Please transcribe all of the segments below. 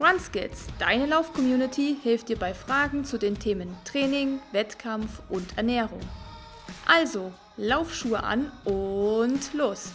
RunSkills, deine Lauf-Community, hilft dir bei Fragen zu den Themen Training, Wettkampf und Ernährung. Also, Laufschuhe an und los!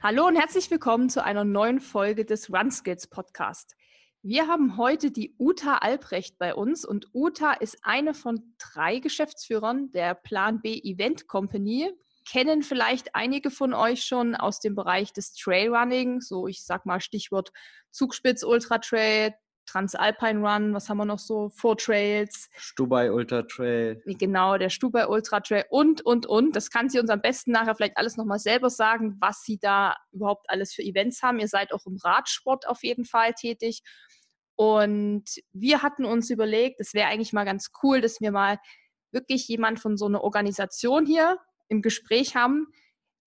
Hallo und herzlich willkommen zu einer neuen Folge des RunSkills Podcast. Wir haben heute die Uta Albrecht bei uns und Uta ist eine von drei Geschäftsführern der Plan B Event Company, kennen vielleicht einige von euch schon aus dem Bereich des Trailrunning, so ich sag mal Stichwort Zugspitz Ultra Trail, Transalpine Run, was haben wir noch so? Four Trails. Stubai Ultra Trail. Genau, der Stubai Ultra Trail und, und, und. Das kann sie uns am besten nachher vielleicht alles nochmal selber sagen, was sie da überhaupt alles für Events haben. Ihr seid auch im Radsport auf jeden Fall tätig. Und wir hatten uns überlegt, es wäre eigentlich mal ganz cool, dass wir mal wirklich jemand von so einer Organisation hier im Gespräch haben,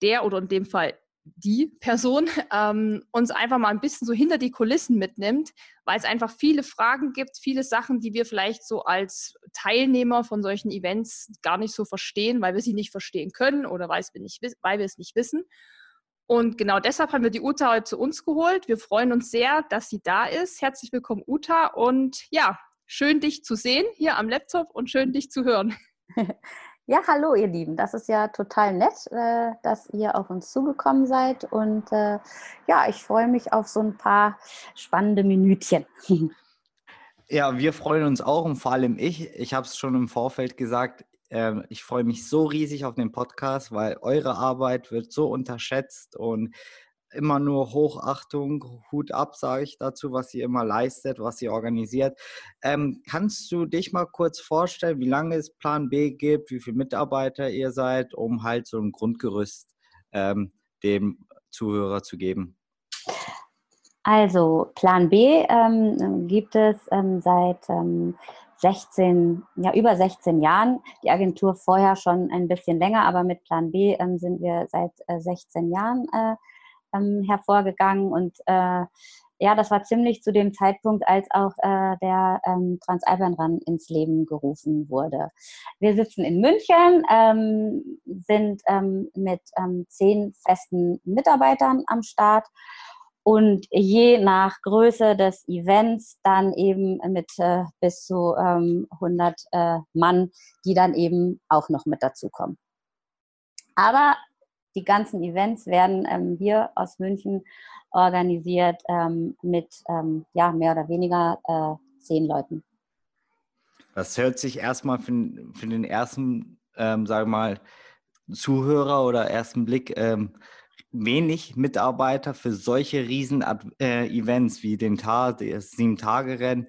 der oder in dem Fall die Person ähm, uns einfach mal ein bisschen so hinter die Kulissen mitnimmt, weil es einfach viele Fragen gibt, viele Sachen, die wir vielleicht so als Teilnehmer von solchen Events gar nicht so verstehen, weil wir sie nicht verstehen können oder weil wir, nicht, weil wir es nicht wissen. Und genau deshalb haben wir die Uta heute zu uns geholt. Wir freuen uns sehr, dass sie da ist. Herzlich willkommen, Uta. Und ja, schön dich zu sehen hier am Laptop und schön dich zu hören. Ja, hallo ihr Lieben. Das ist ja total nett, äh, dass ihr auf uns zugekommen seid. Und äh, ja, ich freue mich auf so ein paar spannende Minütchen. Ja, wir freuen uns auch und vor allem ich. Ich habe es schon im Vorfeld gesagt. Äh, ich freue mich so riesig auf den Podcast, weil eure Arbeit wird so unterschätzt und immer nur Hochachtung, Hut ab, sage ich dazu, was ihr immer leistet, was ihr organisiert. Ähm, kannst du dich mal kurz vorstellen, wie lange es Plan B gibt, wie viele Mitarbeiter ihr seid, um halt so ein Grundgerüst ähm, dem Zuhörer zu geben? Also Plan B ähm, gibt es ähm, seit 16, ähm, ja über 16 Jahren. Die Agentur vorher schon ein bisschen länger, aber mit Plan B ähm, sind wir seit äh, 16 Jahren äh, ähm, hervorgegangen. Und äh, ja, das war ziemlich zu dem Zeitpunkt, als auch äh, der ähm, Transalpine Run ins Leben gerufen wurde. Wir sitzen in München, ähm, sind ähm, mit ähm, zehn festen Mitarbeitern am Start und je nach Größe des Events dann eben mit äh, bis zu ähm, 100 äh, Mann, die dann eben auch noch mit dazukommen. Aber die ganzen Events werden ähm, hier aus München organisiert ähm, mit ähm, ja, mehr oder weniger äh, zehn Leuten. Das hört sich erstmal für, für den ersten, ähm, sage mal, Zuhörer oder ersten Blick ähm, wenig Mitarbeiter für solche riesen äh, Events wie den Tag, das Sieben-Tage-Rennen.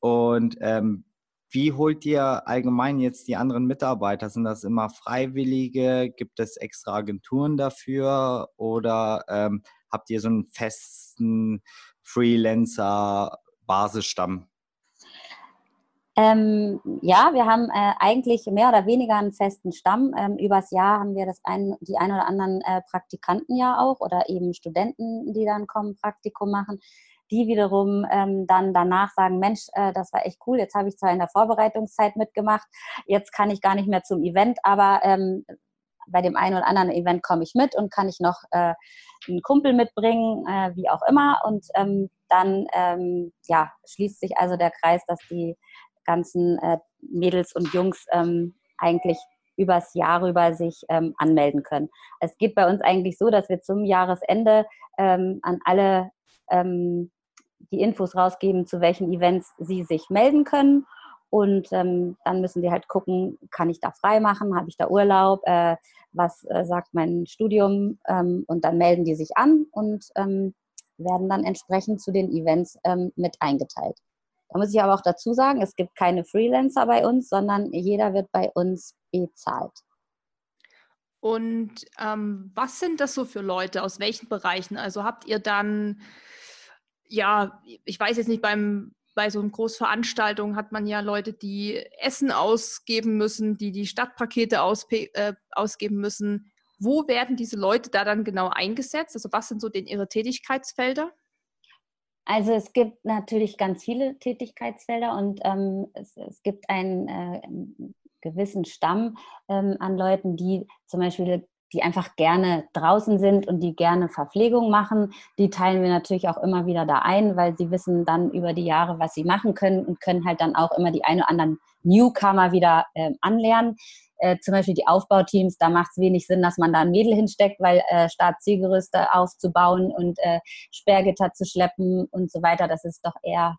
Und ähm, wie holt ihr allgemein jetzt die anderen Mitarbeiter? Sind das immer Freiwillige? Gibt es extra Agenturen dafür? Oder ähm, habt ihr so einen festen Freelancer-Basisstamm? Ähm, ja, wir haben äh, eigentlich mehr oder weniger einen festen Stamm. Ähm, übers Jahr haben wir das ein, die ein oder anderen äh, Praktikanten ja auch oder eben Studenten, die dann kommen, Praktikum machen die wiederum ähm, dann danach sagen, Mensch, äh, das war echt cool, jetzt habe ich zwar in der Vorbereitungszeit mitgemacht, jetzt kann ich gar nicht mehr zum Event, aber ähm, bei dem einen oder anderen Event komme ich mit und kann ich noch äh, einen Kumpel mitbringen, äh, wie auch immer. Und ähm, dann ähm, ja, schließt sich also der Kreis, dass die ganzen äh, Mädels und Jungs ähm, eigentlich übers Jahr rüber sich ähm, anmelden können. Es geht bei uns eigentlich so, dass wir zum Jahresende ähm, an alle ähm, die Infos rausgeben, zu welchen Events sie sich melden können. Und ähm, dann müssen sie halt gucken, kann ich da frei machen, habe ich da Urlaub, äh, was äh, sagt mein Studium ähm, und dann melden die sich an und ähm, werden dann entsprechend zu den Events ähm, mit eingeteilt. Da muss ich aber auch dazu sagen, es gibt keine Freelancer bei uns, sondern jeder wird bei uns bezahlt. Und ähm, was sind das so für Leute? Aus welchen Bereichen? Also habt ihr dann ja, ich weiß jetzt nicht, beim, bei so einer Großveranstaltung hat man ja Leute, die Essen ausgeben müssen, die die Stadtpakete äh, ausgeben müssen. Wo werden diese Leute da dann genau eingesetzt? Also was sind so denn ihre Tätigkeitsfelder? Also es gibt natürlich ganz viele Tätigkeitsfelder und ähm, es, es, gibt einen äh, gewissen Stamm ähm, an Leuten, die zum Beispiel die einfach gerne draußen sind und die gerne Verpflegung machen. Die teilen wir natürlich auch immer wieder da ein, weil sie wissen dann über die Jahre, was sie machen können und können halt dann auch immer die ein oder anderen Newcomer wieder äh, anlernen. Äh, zum Beispiel die Aufbauteams, da macht es wenig Sinn, dass man da ein Mädel hinsteckt, weil äh, Startzielgerüste aufzubauen und äh, Sperrgitter zu schleppen und so weiter, das ist doch eher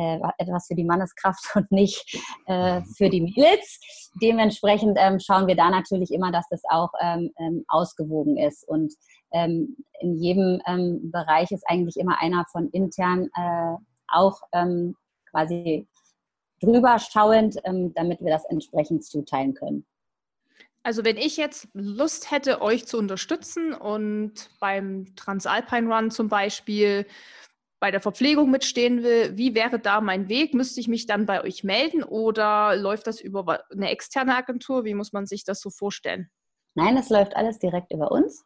äh, etwas für die Manneskraft und nicht äh, für die Mädels. Dementsprechend ähm, schauen wir da natürlich immer, dass das auch ähm, ähm, ausgewogen ist. Und ähm, in jedem ähm, Bereich ist eigentlich immer einer von intern äh, auch ähm, quasi drüber schauend, damit wir das entsprechend zuteilen können. Also wenn ich jetzt Lust hätte, euch zu unterstützen und beim Transalpine Run zum Beispiel bei der Verpflegung mitstehen will, wie wäre da mein Weg? Müsste ich mich dann bei euch melden oder läuft das über eine externe Agentur? Wie muss man sich das so vorstellen? Nein, es läuft alles direkt über uns.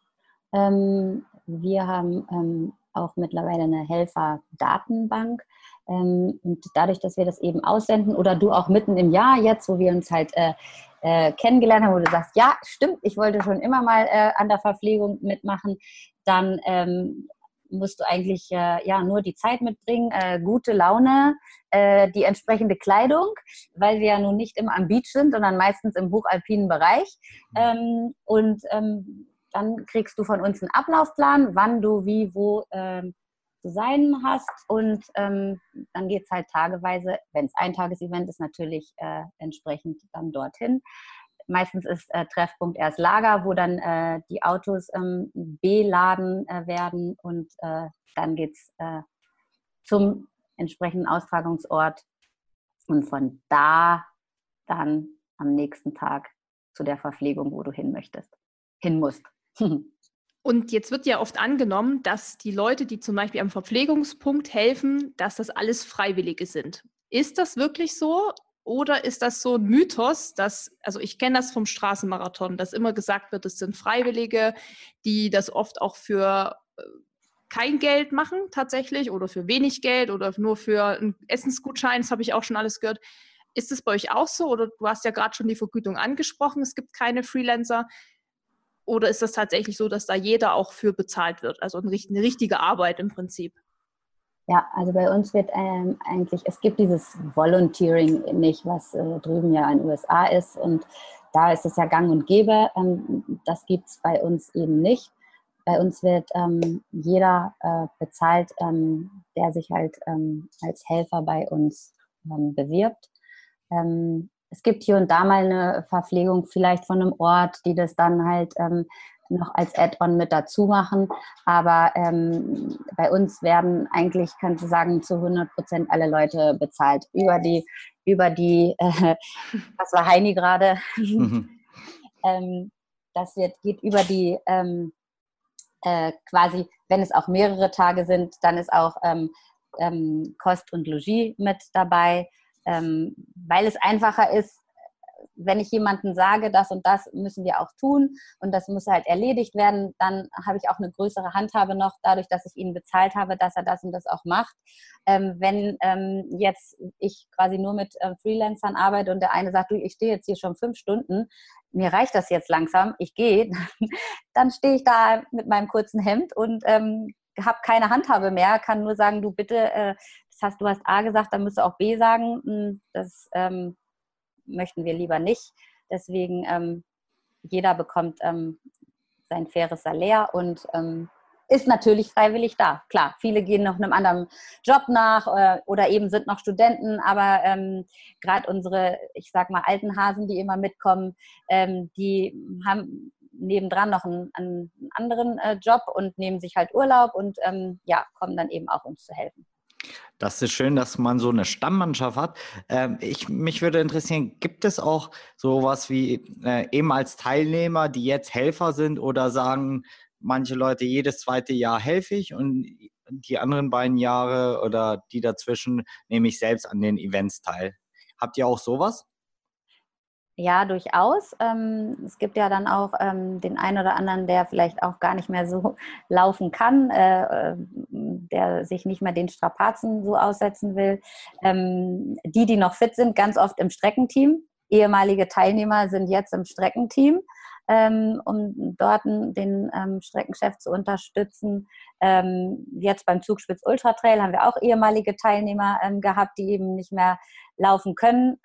Ähm, wir haben ähm, auch mittlerweile eine Helfer-Datenbank. Ähm, und dadurch, dass wir das eben aussenden oder du auch mitten im Jahr jetzt, wo wir uns halt äh, äh, kennengelernt haben, wo du sagst, ja, stimmt, ich wollte schon immer mal äh, an der Verpflegung mitmachen, dann ähm, musst du eigentlich äh, ja nur die Zeit mitbringen, äh, gute Laune, äh, die entsprechende Kleidung, weil wir ja nun nicht immer am Beach sind, sondern meistens im hochalpinen Bereich. Mhm. Ähm, und ähm, dann kriegst du von uns einen Ablaufplan, wann du wie wo ähm, zu sein hast. Und ähm, dann geht es halt tageweise, wenn es ein Tagesevent ist, natürlich äh, entsprechend dann dorthin. Meistens ist äh, Treffpunkt erst Lager, wo dann äh, die Autos ähm, beladen äh, werden und äh, dann geht es äh, zum entsprechenden Austragungsort und von da dann am nächsten Tag zu der Verpflegung, wo du hin möchtest, hin musst. Und jetzt wird ja oft angenommen, dass die Leute, die zum Beispiel am Verpflegungspunkt helfen, dass das alles Freiwillige sind. Ist das wirklich so? Oder ist das so ein Mythos, dass, also ich kenne das vom Straßenmarathon, dass immer gesagt wird, es sind Freiwillige, die das oft auch für äh, kein Geld machen tatsächlich oder für wenig Geld oder nur für einen Essensgutschein, das habe ich auch schon alles gehört. Ist es bei euch auch so? Oder du hast ja gerade schon die Vergütung angesprochen, es gibt keine Freelancer. Oder ist das tatsächlich so, dass da jeder auch für bezahlt wird? Also eine richtige Arbeit im Prinzip. Ja, also bei uns wird ähm, eigentlich, es gibt dieses Volunteering nicht, was äh, drüben ja in den USA ist und da ist es ja gang und gäbe. Ähm, das gibt es bei uns eben nicht. Bei uns wird ähm, jeder äh, bezahlt, ähm, der sich halt ähm, als Helfer bei uns ähm, bewirbt. es gibt hier und da mal eine Verpflegung vielleicht von einem Ort, die das dann halt noch als Add-on mit dazu machen. Aber ähm, bei uns werden eigentlich, kannst du sagen, zu 100 Prozent alle Leute bezahlt. Über die, über die, äh, was war Heini gerade? Mhm. ähm, das wird, geht über die, ähm, äh, quasi, wenn es auch mehrere Tage sind, dann ist auch ähm, ähm, Kost und Logis mit dabei, ähm, weil es einfacher ist, wenn ich jemandem sage, das und das müssen wir auch tun und das muss halt erledigt werden, dann habe ich auch eine größere Handhabe noch, dadurch, dass ich ihn bezahlt habe, dass er das und das auch macht. Ähm, wenn ähm, jetzt ich quasi nur mit äh, Freelancern arbeite und der eine sagt, du, ich stehe jetzt hier schon fünf Stunden, mir reicht das jetzt langsam, ich gehe, dann stehe ich da mit meinem kurzen Hemd und ähm, habe keine Handhabe mehr, kann nur sagen, du bitte, äh, das heißt, du hast A gesagt, dann musst du auch B sagen. Hm, das ähm, möchten wir lieber nicht. Deswegen, ähm, jeder bekommt ähm, sein faires Salär und ähm, ist natürlich freiwillig da. Klar, viele gehen noch einem anderen Job nach äh, oder eben sind noch Studenten, aber ähm, gerade unsere, ich sag mal, alten Hasen, die immer mitkommen, ähm, die haben nebendran noch einen, einen anderen äh, Job und nehmen sich halt Urlaub und ähm, ja, kommen dann eben auch uns zu helfen. Das ist schön, dass man so eine Stammmannschaft hat. Ähm, ich, mich würde interessieren, gibt es auch sowas wie äh, eben als Teilnehmer, die jetzt Helfer sind oder sagen manche Leute, jedes zweite Jahr helfe ich und die anderen beiden Jahre oder die dazwischen nehme ich selbst an den Events teil. Habt ihr auch sowas? Ja, durchaus. Ähm, es gibt ja dann auch ähm, den einen oder anderen, der vielleicht auch gar nicht mehr so laufen kann, äh, äh, der sich nicht mehr den Strapazen so aussetzen will. Ähm, die, die noch fit sind, ganz oft im Streckenteam. Ehemalige Teilnehmer sind jetzt im Streckenteam. um dort den Streckenchef zu unterstützen. Jetzt beim Zugspitz Ultra Trail haben wir auch ehemalige Teilnehmer gehabt, die eben nicht mehr laufen können,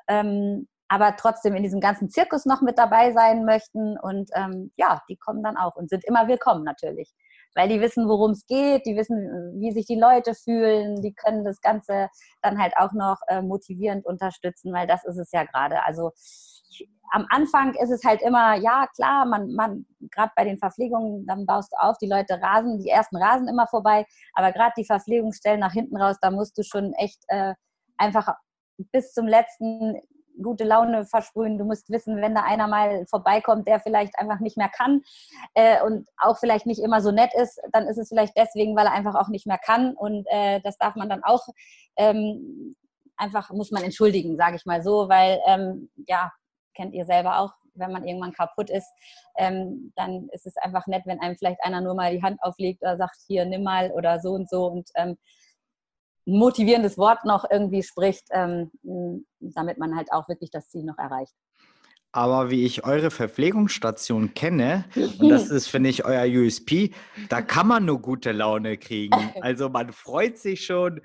aber trotzdem in diesem ganzen Zirkus noch mit dabei sein möchten. Und ähm, ja, die kommen dann auch und sind immer willkommen natürlich weil die wissen, worum es geht, die wissen, wie sich die Leute fühlen, die können das Ganze dann halt auch noch äh, motivierend unterstützen, weil das ist es ja gerade. Also am Anfang ist es halt immer, ja klar, man, man gerade bei den Verpflegungen, dann baust du auf, die Leute rasen, die ersten rasen immer vorbei, aber gerade die Verpflegungsstellen nach hinten raus, da musst du schon echt äh, einfach bis zum letzten gute Laune versprühen. Du musst wissen, wenn da einer mal vorbeikommt, der vielleicht einfach nicht mehr kann äh, und auch vielleicht nicht immer so nett ist, dann ist es vielleicht deswegen, weil er einfach auch nicht mehr kann. Und äh, das darf man dann auch ähm, einfach, muss man entschuldigen, sage ich mal so, weil ähm, ja, kennt ihr selber auch, wenn man irgendwann kaputt ist, ähm, dann ist es einfach nett, wenn einem vielleicht einer nur mal die Hand auflegt oder sagt, hier, nimm mal oder so und so und ähm, motivierendes Wort noch irgendwie spricht, ähm, damit man halt auch wirklich das Ziel noch erreicht. Aber wie ich eure Verpflegungsstation kenne, und das ist, finde ich, euer USP, da kann man nur gute Laune kriegen. Also man freut sich schon,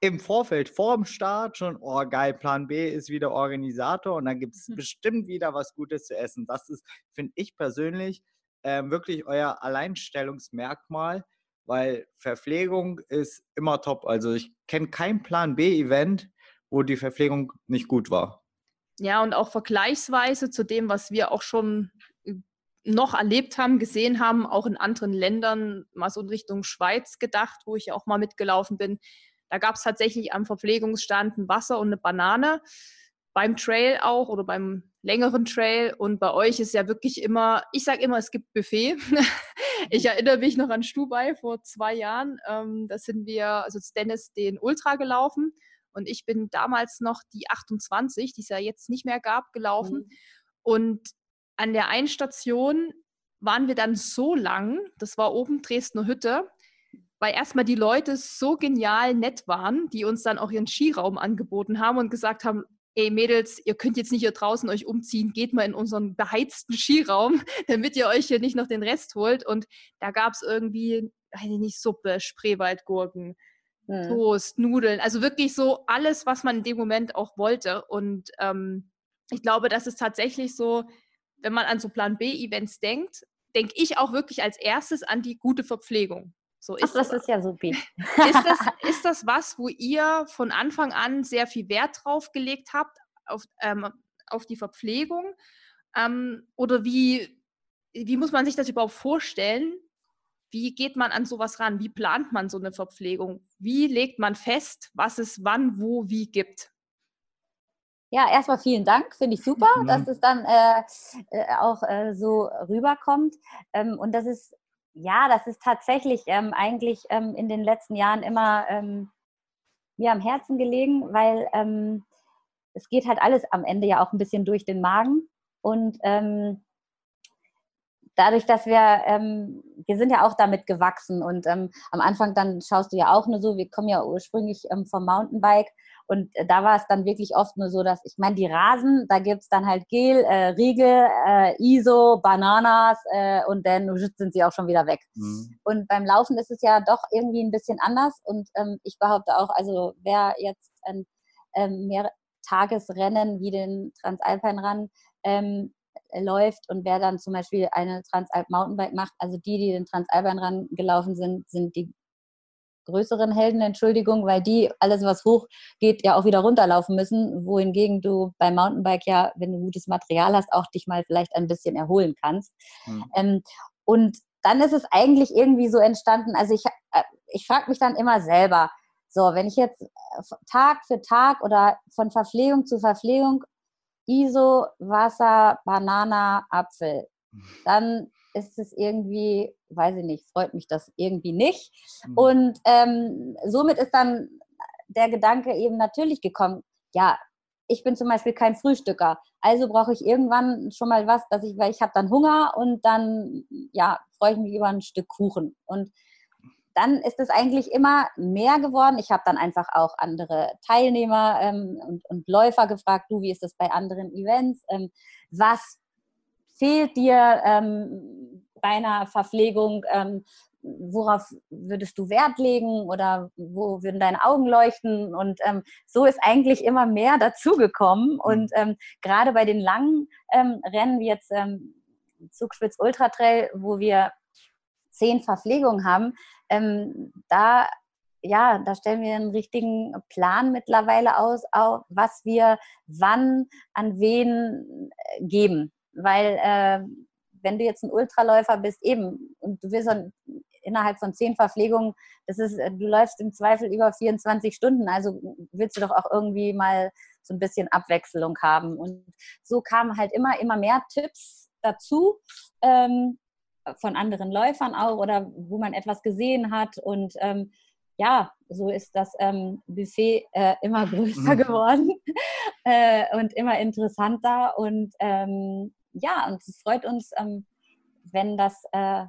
im Vorfeld, vor dem Start schon, oh geil, Plan B ist wieder Organisator und dann gibt es mhm. bestimmt wieder was Gutes zu essen. Das ist, finde ich persönlich, äh, wirklich euer Alleinstellungsmerkmal, weil Verpflegung ist immer top. Also ich kenne kein Plan B-Event, wo die Verpflegung nicht gut war. Ja, und auch vergleichsweise zu dem, was wir auch schon äh, noch erlebt haben, gesehen haben, auch in anderen Ländern, mal so in Richtung Schweiz gedacht, wo ich auch mal mitgelaufen bin, da gab es tatsächlich am Verpflegungsstand ein Wasser und eine Banane. Beim Trail auch oder beim längeren Trail. Und bei euch ist ja wirklich immer, ich sage immer, es gibt Buffet. ich erinnere mich noch an Stubai vor zwei Jahren. Ähm, da sind wir, also Dennis, den Ultra gelaufen. Und ich bin damals noch die 28, die es ja jetzt nicht mehr gab, gelaufen. Mhm. Und an der einen Station waren wir dann so lang, das war oben Dresdner Hütte, weil erstmal die Leute so genial nett waren, die uns dann auch ihren Skiraum angeboten haben und gesagt haben, ey Mädels, ihr könnt jetzt nicht hier draußen euch umziehen, geht mal in unseren beheizten Skiraum, damit ihr euch hier nicht noch den Rest holt. Und da gab es irgendwie, weiß ich nicht, Suppe, Spreewaldgurken, hm. Toast, Nudeln, also wirklich so alles, was man in dem Moment auch wollte. Und ähm, ich glaube, das ist tatsächlich so, wenn man an so Plan B-Events denkt, denke ich auch wirklich als erstes an die gute Verpflegung. So ist Ach, das ist ja super. Ist das, ist das was, wo ihr von Anfang an sehr viel Wert drauf gelegt habt, auf, ähm, auf die Verpflegung? Ähm, oder wie, wie muss man sich das überhaupt vorstellen? Wie geht man an sowas ran? Wie plant man so eine Verpflegung? Wie legt man fest, was es wann, wo, wie gibt? Ja, erstmal vielen Dank, finde ich super, mhm. dass es dann äh, äh, auch äh, so rüberkommt. Ähm, und das ist ja, das ist tatsächlich ähm, eigentlich ähm, in den letzten Jahren immer ähm, mir am Herzen gelegen, weil ähm, es geht halt alles am Ende ja auch ein bisschen durch den Magen. Und ähm, dadurch, dass wir, ähm, wir sind ja auch damit gewachsen und am Anfang dann schaust du ja auch nur so, wir kommen ja ursprünglich vom Mountainbike und äh, da war es dann wirklich oft nur so, dass, ich meine, die Rasen, da gibt es dann halt Gel, äh, Riegel, äh, ISO, Bananas äh, und dann sind sie auch schon wieder weg. Mhm. Und beim Laufen ist es ja doch irgendwie ein bisschen anders. Und ähm, ich behaupte auch, also wer jetzt ein ähm, Mehrtagesrennen wie den Transalpine Run ähm, läuft und wer dann zum Beispiel eine Transalp Mountainbike macht, also die, die den Transalpine Run gelaufen sind, sind die größeren Helden, Entschuldigung, weil die alles, was hoch geht, ja auch wieder runterlaufen müssen, wohingegen du beim Mountainbike ja, wenn du gutes Material hast, auch dich mal vielleicht ein bisschen erholen kannst. Mhm. Ähm, und dann ist es eigentlich irgendwie so entstanden, also ich, äh, ich frage mich dann immer selber, so, wenn ich jetzt äh, Tag für Tag oder von Verpflegung zu Verpflegung ISO, Wasser, Banana, Apfel, mhm. dann ist es irgendwie, weiß ich nicht, freut mich das irgendwie nicht. Mhm. Und ähm, somit ist dann der Gedanke eben natürlich gekommen, ja, ich bin zum Beispiel kein Frühstücker, also brauche ich irgendwann schon mal was, dass ich, weil ich habe dann Hunger und dann, ja, freue ich mich über ein Stück Kuchen. Und dann ist es eigentlich immer mehr geworden. Ich habe dann einfach auch andere Teilnehmer ähm, und, und, Läufer gefragt, du, wie ist das bei anderen Events? Ähm, was fehlt dir ähm, bei einer Verpflegung? Ähm, worauf würdest du Wert legen oder wo würden deine Augen leuchten? Und ähm, so ist eigentlich immer mehr dazugekommen. Mhm. Und ähm, gerade bei den langen ähm, Rennen, wie jetzt ähm, Zugspitz Ultra Trail, wo wir zehn Verpflegungen haben, ähm, da ja, da stellen wir einen richtigen Plan mittlerweile aus, auch was wir wann an wen äh, geben. Weil äh, wenn du jetzt ein Ultraläufer bist, eben, und du willst innerhalb von zehn Verpflegungen, das ist, äh, du läufst im Zweifel über 24 Stunden, also willst du doch auch irgendwie mal so ein bisschen Abwechslung haben. Und so kamen halt immer, immer mehr Tipps dazu. Ähm, von anderen Läufern auch oder wo man etwas gesehen hat und ähm, ja, so ist das ähm, Buffet äh, immer größer mhm. geworden äh, und immer interessanter. Und ähm, ja, und es freut uns, ähm, wenn das äh,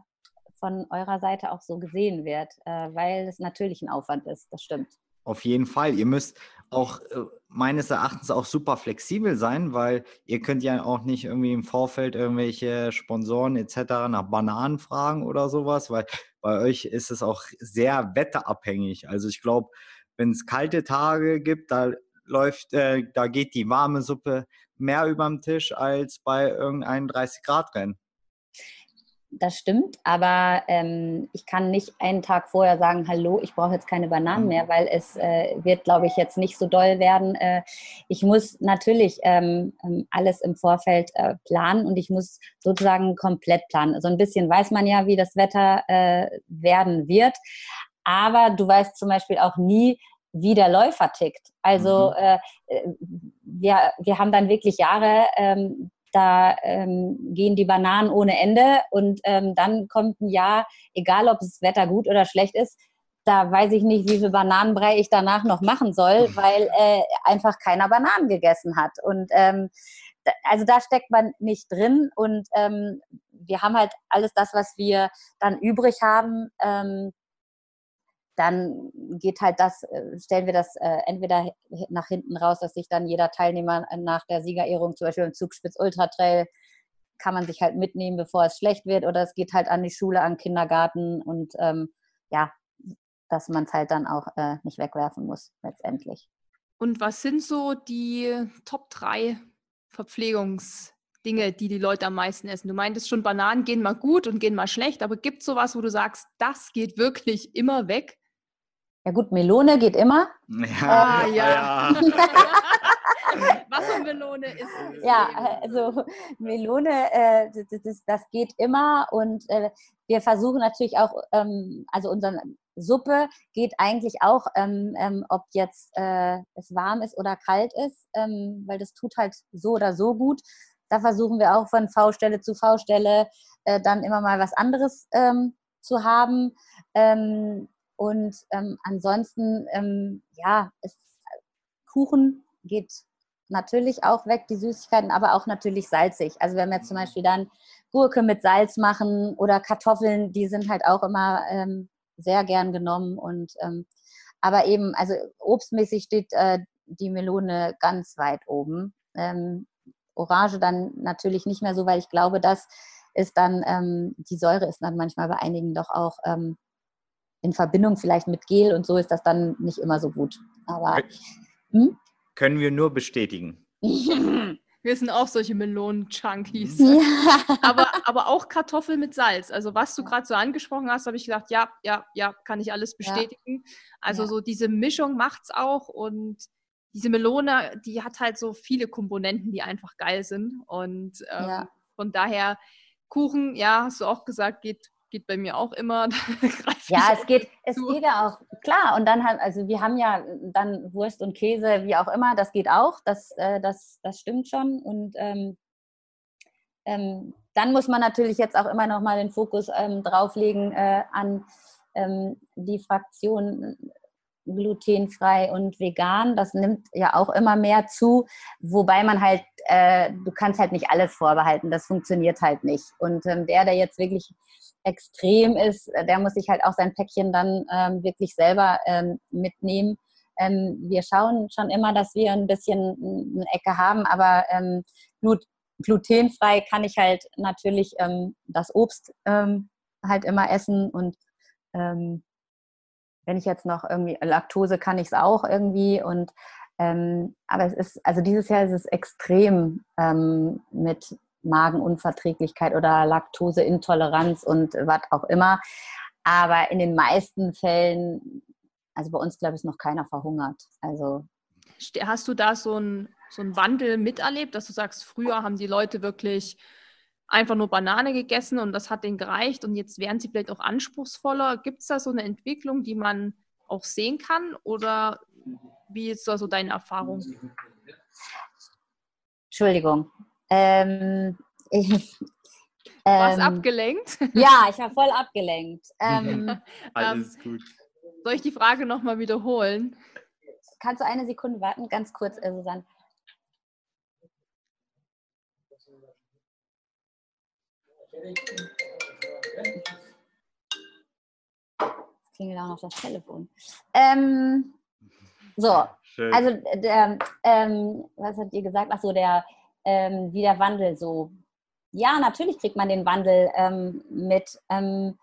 von eurer Seite auch so gesehen wird, äh, weil es natürlich ein Aufwand ist, das stimmt. Auf jeden Fall. Ihr müsst auch äh, meines Erachtens auch super flexibel sein, weil ihr könnt ja auch nicht irgendwie im Vorfeld irgendwelche Sponsoren etc. nach Bananen fragen oder sowas, weil bei euch ist es auch sehr wetterabhängig. Also ich glaube, wenn es kalte Tage gibt, da läuft, äh, da geht die warme Suppe mehr über den Tisch als bei irgendeinem 30 Grad Rennen das stimmt, aber ähm, ich kann nicht einen Tag vorher sagen, hallo, ich brauche jetzt keine Bananen mhm. mehr, weil es äh, wird, glaube ich, jetzt nicht so doll werden. Äh, ich muss natürlich ähm, ähm, alles im Vorfeld äh, planen und ich muss sozusagen komplett planen. So also ein bisschen weiß man ja, wie das Wetter äh, werden wird, aber du weißt zum Beispiel auch nie, wie der Läufer tickt. Also mhm. Äh, äh, wir, wir haben dann wirklich Jahre ähm, da ähm, gehen die Bananen ohne Ende und ähm, dann kommt ein Jahr, egal ob das Wetter gut oder schlecht ist, da weiß ich nicht, wie viel Bananenbrei ich danach noch machen soll, weil äh, einfach keiner Bananen gegessen hat. Und ähm, also da steckt man nicht drin und ähm, wir haben halt alles das, was wir dann übrig haben, ähm, dann geht halt das, äh, stellen wir das äh, entweder nach hinten raus, dass sich dann jeder Teilnehmer nach der Siegerehrung, zum Beispiel im Zugspitz Ultra Trail, kann man sich halt mitnehmen, bevor es schlecht wird, oder es geht halt an die Schule, an den Kindergarten und ähm, ja, dass man es halt dann auch äh, nicht wegwerfen muss, letztendlich. Und was sind so die Top 3 Verpflegungsdinge, die die Leute am meisten essen? Du meintest schon, Bananen gehen mal gut und gehen mal schlecht, aber gibt es sowas, wo du sagst, das geht wirklich immer weg? Ja gut, Melone geht immer. Ja, äh, ja. ja. Wassermelone ist. Ja, also Melone, äh, das, das, das, geht immer und äh, wir versuchen natürlich auch, ähm, also unsere Suppe geht eigentlich auch, ähm, ähm, ob jetzt äh, es warm ist oder kalt ist, ähm, weil das tut halt so oder so gut. Da versuchen wir auch von V-Stelle zu V-Stelle äh, dann immer mal was anderes ähm, zu haben. Und ähm, ansonsten, ähm, ja, ist, Kuchen geht natürlich auch weg, die Süßigkeiten, aber auch natürlich salzig. Also wenn wir zum mhm. Beispiel dann Gurke mit Salz machen oder Kartoffeln, die sind halt auch immer ähm, sehr gern genommen. Und ähm, aber eben, also obstmäßig steht äh, die Melone ganz weit oben. Ähm, Orange dann natürlich nicht mehr so, weil ich glaube, das ist dann, ähm, die Säure ist dann manchmal bei einigen doch auch in Verbindung vielleicht mit Gel und so ist das dann nicht immer so gut. Aber hm? können wir nur bestätigen. Wir sind auch solche Melonen-Junkies. Ja. Aber, aber auch Kartoffeln mit Salz. Also was du gerade so angesprochen hast, habe ich gedacht, ja, ja, ja, kann ich alles bestätigen. Ja. Also ja. so diese Mischung macht es auch und diese Melone, die hat halt so viele Komponenten, die einfach geil sind. Und ähm, von daher Kuchen, ja, hast du auch gesagt, geht geht bei mir auch immer. ja, es geht, es geht ja auch, klar. Und dann halt, also wir haben ja dann Wurst und Käse, wie auch immer, das geht auch, das, äh, das, das stimmt schon. Und ähm, ähm, dann muss man natürlich jetzt auch immer noch mal den Fokus ähm, drauflegen äh, an ähm, die Fraktion glutenfrei und vegan. Das nimmt ja auch immer mehr zu, wobei man halt, äh, du kannst halt nicht alles vorbehalten, das funktioniert halt nicht. Und ähm, der, der jetzt wirklich extrem ist, äh, der muss sich halt auch sein Päckchen dann ähm, wirklich selber ähm, mitnehmen. Ähm, wir schauen schon immer, dass wir ein bisschen eine Ecke haben, aber ähm, Glut glutenfrei kann ich halt natürlich ähm, das Obst halt immer essen und wenn ich jetzt noch irgendwie Laktose kann ich es auch irgendwie und ähm, aber es ist, also dieses Jahr ist es extrem ähm, mit Magenunverträglichkeit oder Laktoseintoleranz und was auch immer. Aber in den meisten Fällen, also bei uns glaube ich, ist noch keiner verhungert. Also Hast du da so einen so Wandel miterlebt, dass du sagst, früher haben die Leute wirklich einfach nur Banane gegessen und das hat denen gereicht und jetzt werden sie vielleicht auch anspruchsvoller. Gibt es da so eine Entwicklung, die man auch sehen kann oder wie ist da so deine Erfahrung? Entschuldigung. Ähm, ich, ähm, abgelenkt? Ja, ich war voll abgelenkt. Ähm, Alles ähm, gut. Soll ich die Frage nochmal wiederholen? Kannst du eine Sekunde warten? Ganz kurz, äh, Susanne. klingelt auch noch das Telefon. Ähm, so, Schön. also der, ähm, was hat ihr gesagt? Ach so, der, ähm, wie der Wandel so. Ja, natürlich kriegt man den Wandel ähm, mit. Ähm,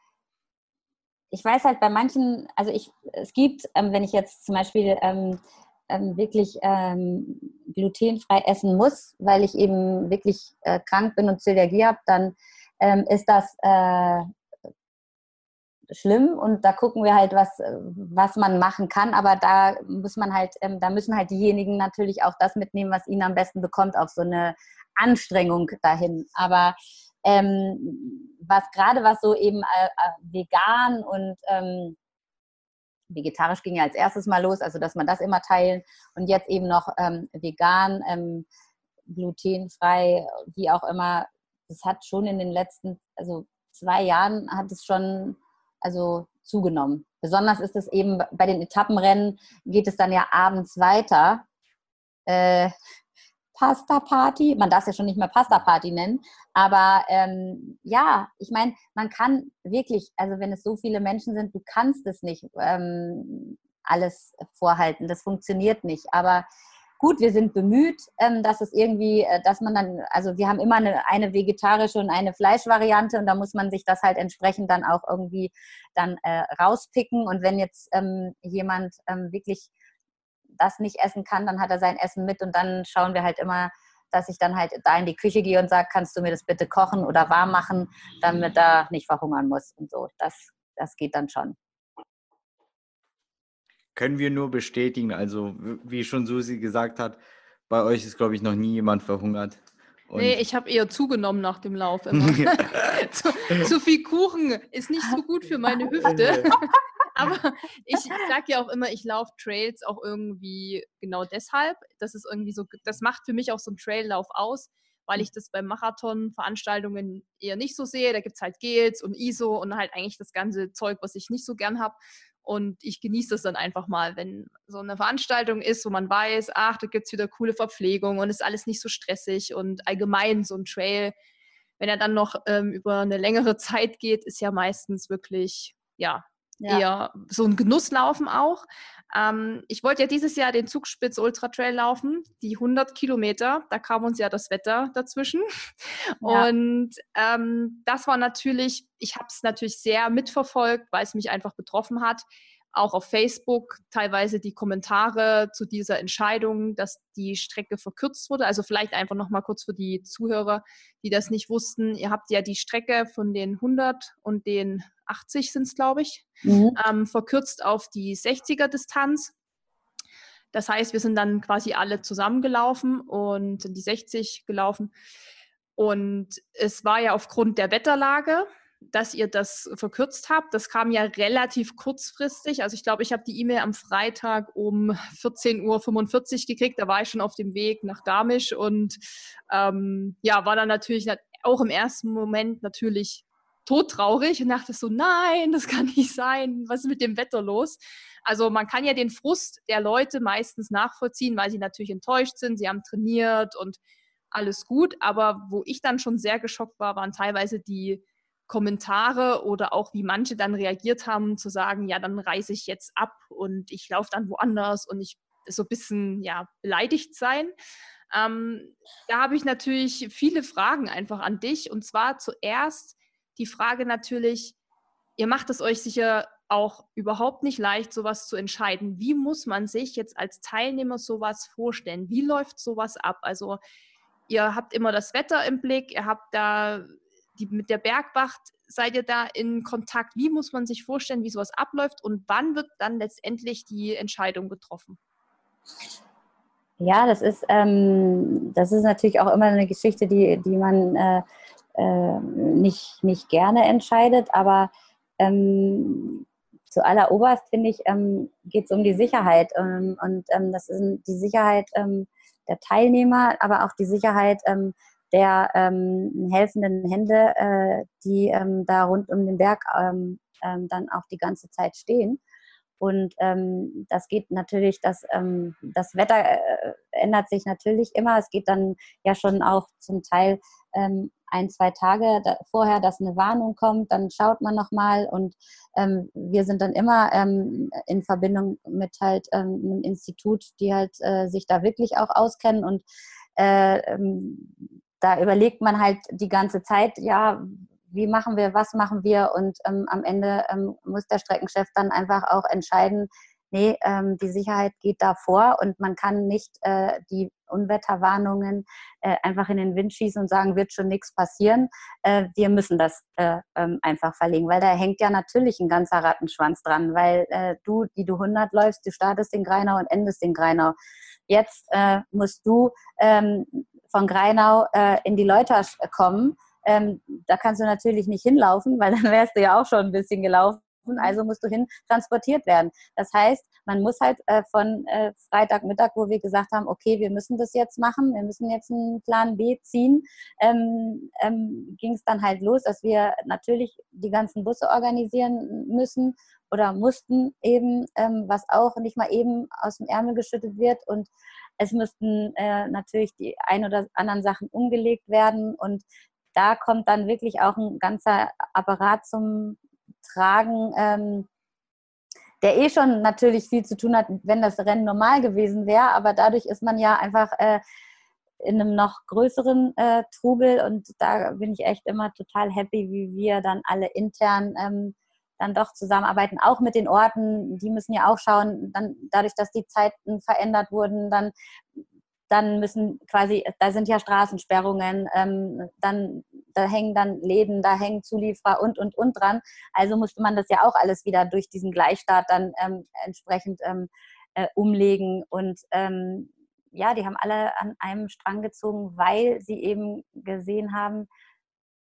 ich weiß halt bei manchen, also ich, es gibt, ähm, wenn ich jetzt zum Beispiel wirklich glutenfrei essen muss, weil ich eben wirklich äh, krank bin und Zöliakie habe, dann ist das äh, schlimm und da gucken wir halt, was, was man machen kann. Aber da muss man halt, ähm, da müssen halt diejenigen natürlich auch das mitnehmen, was ihnen am besten bekommt, auf so eine Anstrengung dahin. Aber ähm, was gerade was so eben äh, äh, vegan und ähm, vegetarisch ging ja als erstes mal los, also dass man das immer teilen und jetzt eben noch ähm, vegan, ähm, glutenfrei, wie auch immer. Das hat schon in den letzten, also zwei Jahren hat es schon also zugenommen. Besonders ist es eben bei den Etappenrennen, geht es dann ja abends weiter. Äh, Pasta Party, man darf es ja schon nicht mehr Pasta Party nennen, aber ähm, ja, ich meine, man kann wirklich, also wenn es so viele Menschen sind, du kannst es nicht ähm, alles vorhalten, das funktioniert nicht, aber gut, wir sind bemüht, ähm, dass es irgendwie, äh, dass man dann, also wir haben immer eine, eine, vegetarische und eine Fleischvariante und da muss man sich das halt entsprechend dann auch irgendwie dann äh, rauspicken. Und wenn jetzt ähm, jemand ähm, wirklich das nicht essen kann, dann hat er sein Essen mit und dann schauen wir halt immer, dass ich dann halt da in die Küche gehe und sage, kannst du mir das bitte kochen oder warm machen, damit er nicht verhungern muss und so. Das, das geht dann schon können wir nur bestätigen. Also, wie schon Susi gesagt hat, bei euch ist, glaube ich, noch nie jemand verhungert. Und nee, ich habe eher zugenommen nach dem Lauf zu, zu, viel Kuchen ist nicht so gut für meine Hüfte. Aber ich sage ja auch immer, ich laufe Trails auch irgendwie genau deshalb. Das ist irgendwie so, das macht für mich auch so einen Traillauf aus, weil ich das bei Marathon-Veranstaltungen eher nicht so sehe. Da gibt es halt Gels und ISO und halt eigentlich das ganze Zeug, was ich nicht so gern habe. Und ich genieße das dann einfach mal, wenn so eine Veranstaltung ist, wo man weiß, ach, da gibt es wieder coole Verpflegung und ist alles nicht so stressig und allgemein so ein Trail, wenn er dann noch ähm, über eine längere Zeit geht, ist ja meistens wirklich, ja, ja. eher so ein Genusslaufen auch. Ähm, ich wollte ja dieses Jahr den Zugspitz Ultra Trail laufen, die 100 Kilometer. Da kam uns ja das Wetter dazwischen. Ja. Und ähm, das war natürlich, ich habe es natürlich sehr mitverfolgt, weil es mich einfach betroffen hat auch auf Facebook teilweise die Kommentare zu dieser Entscheidung, dass die Strecke verkürzt wurde. Also vielleicht einfach noch mal kurz für die Zuhörer, die das nicht wussten. Ihr habt ja die Strecke von den 100 und den 80 sind es, glaube ich, mhm. ähm, verkürzt auf die 60er Distanz. Das heißt, wir sind dann quasi alle zusammengelaufen und sind die 60 gelaufen. Und es war ja aufgrund der Wetterlage, dass ihr das verkürzt habt. Das kam ja relativ kurzfristig. Also ich glaube, ich habe die E-Mail am Freitag um 14.45 Uhr gekriegt. Da war ich schon auf dem Weg nach Garmisch und ähm, ja, war dann natürlich auch im ersten Moment natürlich todtraurig und dachte so, nein, das kann nicht sein. Was ist mit dem Wetter los? Also man kann ja den Frust der Leute meistens nachvollziehen, weil sie natürlich enttäuscht sind. Sie haben trainiert und alles gut. Aber wo ich dann schon sehr geschockt war, waren teilweise die Kommentare oder auch wie manche dann reagiert haben, zu sagen, ja, dann reise ich jetzt ab und ich laufe dann woanders und ich so ein bisschen ja, beleidigt sein. Ähm, da habe ich natürlich viele Fragen einfach an dich. Und zwar zuerst die Frage natürlich, ihr macht es euch sicher auch überhaupt nicht leicht, sowas zu entscheiden. Wie muss man sich jetzt als Teilnehmer sowas vorstellen? Wie läuft sowas ab? Also ihr habt immer das Wetter im Blick, ihr habt da die, mit der Bergwacht, seid ihr da in Kontakt? Wie muss man sich vorstellen, wie sowas abläuft und wann wird dann letztendlich die Entscheidung getroffen? Ja, das ist, ähm, das ist natürlich auch immer eine Geschichte, die, die man äh, äh, nicht, nicht gerne entscheidet, aber ähm, zu alleroberst, finde ich, ähm, geht es um die Sicherheit. Ähm, und ähm, das ist die Sicherheit ähm, der Teilnehmer, aber auch die Sicherheit der ähm, helfenden Hände, äh, die ähm, da rund um den Berg ähm, ähm, dann auch die ganze Zeit stehen. Und ähm, das geht natürlich, das, ähm, das Wetter äh, ändert sich natürlich immer. Es geht dann ja schon auch zum Teil ein, zwei Tage da, vorher, dass eine Warnung kommt, dann schaut man nochmal und wir sind dann immer in Verbindung mit halt einem Institut, die halt äh, sich da wirklich auch auskennen und äh, ähm, da überlegt man halt die ganze Zeit, ja, wie machen wir, was machen wir und ähm, am Ende ähm, muss der Streckenchef dann einfach auch entscheiden, nee, ähm, die Sicherheit geht da vor und man kann nicht äh, die Unwetterwarnungen äh, einfach in den Wind schießen und sagen, wird schon nichts passieren. Äh, wir müssen das äh, ähm, einfach verlegen, weil da hängt ja natürlich ein ganzer Rattenschwanz dran, weil äh, du, die du 100 läufst, du startest den Greinau und endest den Greinau. Jetzt äh, musst du ähm, von Greinau in die Leutersch kommen ähm, da kannst du natürlich nicht hinlaufen, weil dann wärst du ja auch schon ein bisschen gelaufen. Also musst du hin transportiert werden. Das heißt, man muss halt äh, von äh, Freitagmittag, wo wir gesagt haben, okay, wir müssen das jetzt machen, wir müssen jetzt einen Plan B ziehen, ähm, ähm, ging es dann halt los, dass wir natürlich die ganzen Busse organisieren müssen oder mussten eben, ähm, was auch nicht mal eben aus dem Ärmel geschüttet wird und es müssten äh, natürlich die ein oder anderen Sachen umgelegt werden und da kommt dann wirklich auch ein ganzer Apparat zum Tragen, ähm, der eh schon natürlich viel zu tun hat, wenn das Rennen normal gewesen wäre. Aber dadurch ist man ja einfach äh, in einem noch größeren äh, Trubel und da bin ich echt immer total happy, wie wir dann alle intern ähm, dann doch zusammenarbeiten, auch mit den Orten. Die müssen ja auch schauen, dann dadurch, dass die Zeiten verändert wurden, dann dann müssen quasi, da sind ja Straßensperrungen, ähm, dann da hängen dann Läden, da hängen Zulieferer und und und dran. Also musste man das ja auch alles wieder durch diesen Gleichstart dann ähm, entsprechend ähm, äh, umlegen und ähm, ja, die haben alle an einem Strang gezogen, weil sie eben gesehen haben,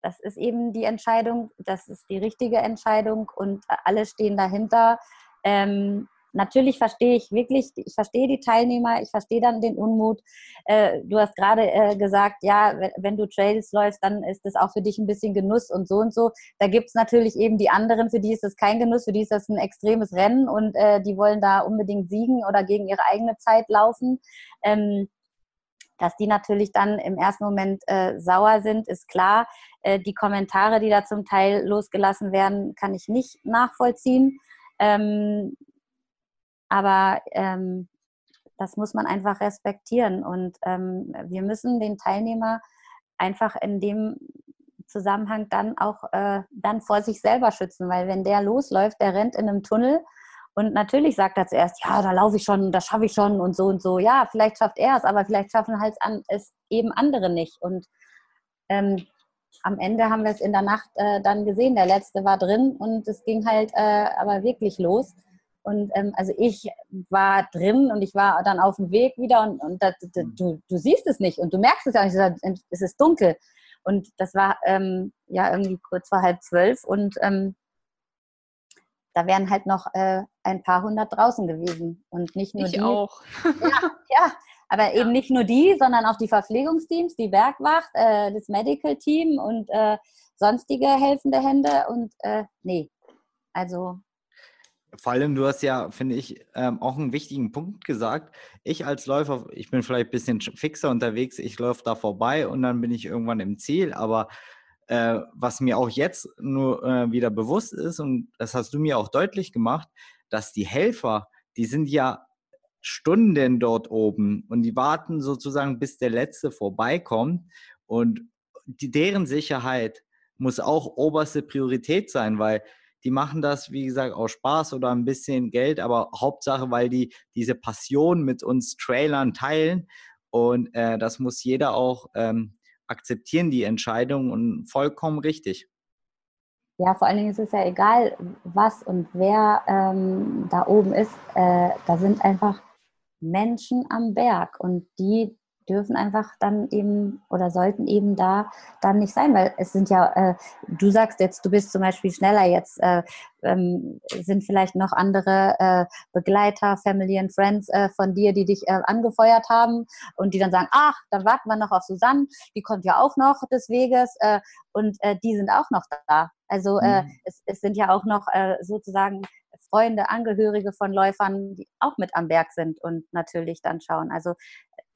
das ist eben die Entscheidung, das ist die richtige Entscheidung und alle stehen dahinter. Ähm, natürlich verstehe ich wirklich, ich verstehe die Teilnehmer, ich verstehe dann den Unmut. Äh, du hast gerade äh, gesagt, ja, wenn, du Trails läufst, dann ist das auch für dich ein bisschen Genuss und so und so. Da gibt es natürlich eben die anderen, für die ist das kein Genuss, für die ist das ein extremes Rennen und äh, die wollen da unbedingt siegen oder gegen ihre eigene Zeit laufen. Ähm, dass die natürlich dann im ersten Moment äh, sauer sind, ist klar. Äh, die Kommentare, die da zum Teil losgelassen werden, kann ich nicht nachvollziehen. Ähm, aber ähm, das muss man einfach respektieren. Und ähm, wir müssen den Teilnehmer einfach in dem Zusammenhang dann auch äh, dann vor sich selber schützen, weil wenn der losläuft, der rennt in einem Tunnel und natürlich sagt er zuerst, ja, da laufe ich schon, das schaffe ich schon und so und so. Ja, vielleicht schafft er es, aber vielleicht schaffen halt es eben andere nicht. Und ähm, am Ende haben wir es in der Nacht äh, dann gesehen. Der letzte war drin und es ging halt äh, aber wirklich los. Und ähm, also ich war drin und ich war dann auf dem Weg wieder und, und das, das, mhm. du, du siehst es nicht und du merkst es ja nicht, es ist dunkel. Und das war ähm, ja irgendwie kurz vor halb zwölf und ähm, da wären halt noch äh, ein paar hundert draußen gewesen und nicht nur ich die. auch. ja, ja, aber ja. eben nicht nur die, sondern auch die Verpflegungsteams, die Bergwacht, äh, das Medical Team und äh, sonstige helfende Hände und äh, nee, also vor allem, du hast ja, finde ich, ähm, auch einen wichtigen Punkt gesagt. Ich als Läufer, ich bin vielleicht ein bisschen fixer unterwegs, ich laufe da vorbei und dann bin ich irgendwann im Ziel. Aber äh, was mir auch jetzt nur äh, wieder bewusst ist, und das hast du mir auch deutlich gemacht, dass die Helfer, die sind ja Stunden dort oben und die warten sozusagen, bis der Letzte vorbeikommt. Und die, deren Sicherheit muss auch oberste Priorität sein, weil die machen das, wie gesagt, aus Spaß oder ein bisschen Geld, aber Hauptsache, weil die diese Passion mit uns Trailern teilen. Und äh, das muss jeder auch ähm, akzeptieren, die Entscheidung und vollkommen richtig. Ja, vor allen Dingen ist es ja egal, was und wer ähm, da oben ist. Äh, da sind einfach Menschen am Berg und die dürfen einfach dann eben oder sollten eben da dann nicht sein, weil es sind ja, äh, du sagst jetzt, du bist zum Beispiel schneller, jetzt äh, ähm, sind vielleicht noch andere äh, Begleiter, Family and Friends äh, von dir, die dich äh, angefeuert haben und die dann sagen, ach, dann warten wir noch auf Susanne, die kommt ja auch noch des Weges äh, und die sind auch noch da. Also mhm. es, es sind ja auch noch sozusagen Freunde, Angehörige von Läufern, die auch mit am Berg sind und natürlich dann schauen. Also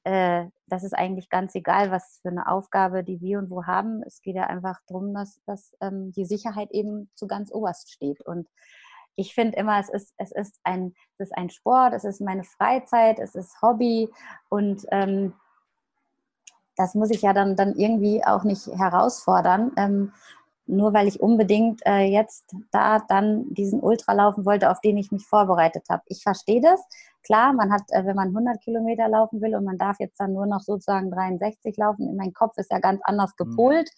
äh, das ist eigentlich ganz egal, was für eine Aufgabe die wir und wo haben. Es geht ja einfach darum, dass, dass ähm, die Sicherheit eben zu ganz oberst steht. Und ich finde immer, es ist, es, ist ein, es ist ein Sport, es ist meine Freizeit, es ist Hobby und ähm, das muss ich ja dann, dann irgendwie auch nicht herausfordern. Ähm, nur weil ich unbedingt äh, jetzt da dann diesen Ultra laufen wollte, auf den ich mich vorbereitet habe. Ich verstehe das. Klar, man hat, äh, wenn man 100 Kilometer laufen will und man darf jetzt dann nur noch sozusagen 63 laufen, in mein Kopf ist ja ganz anders mhm. gepolt.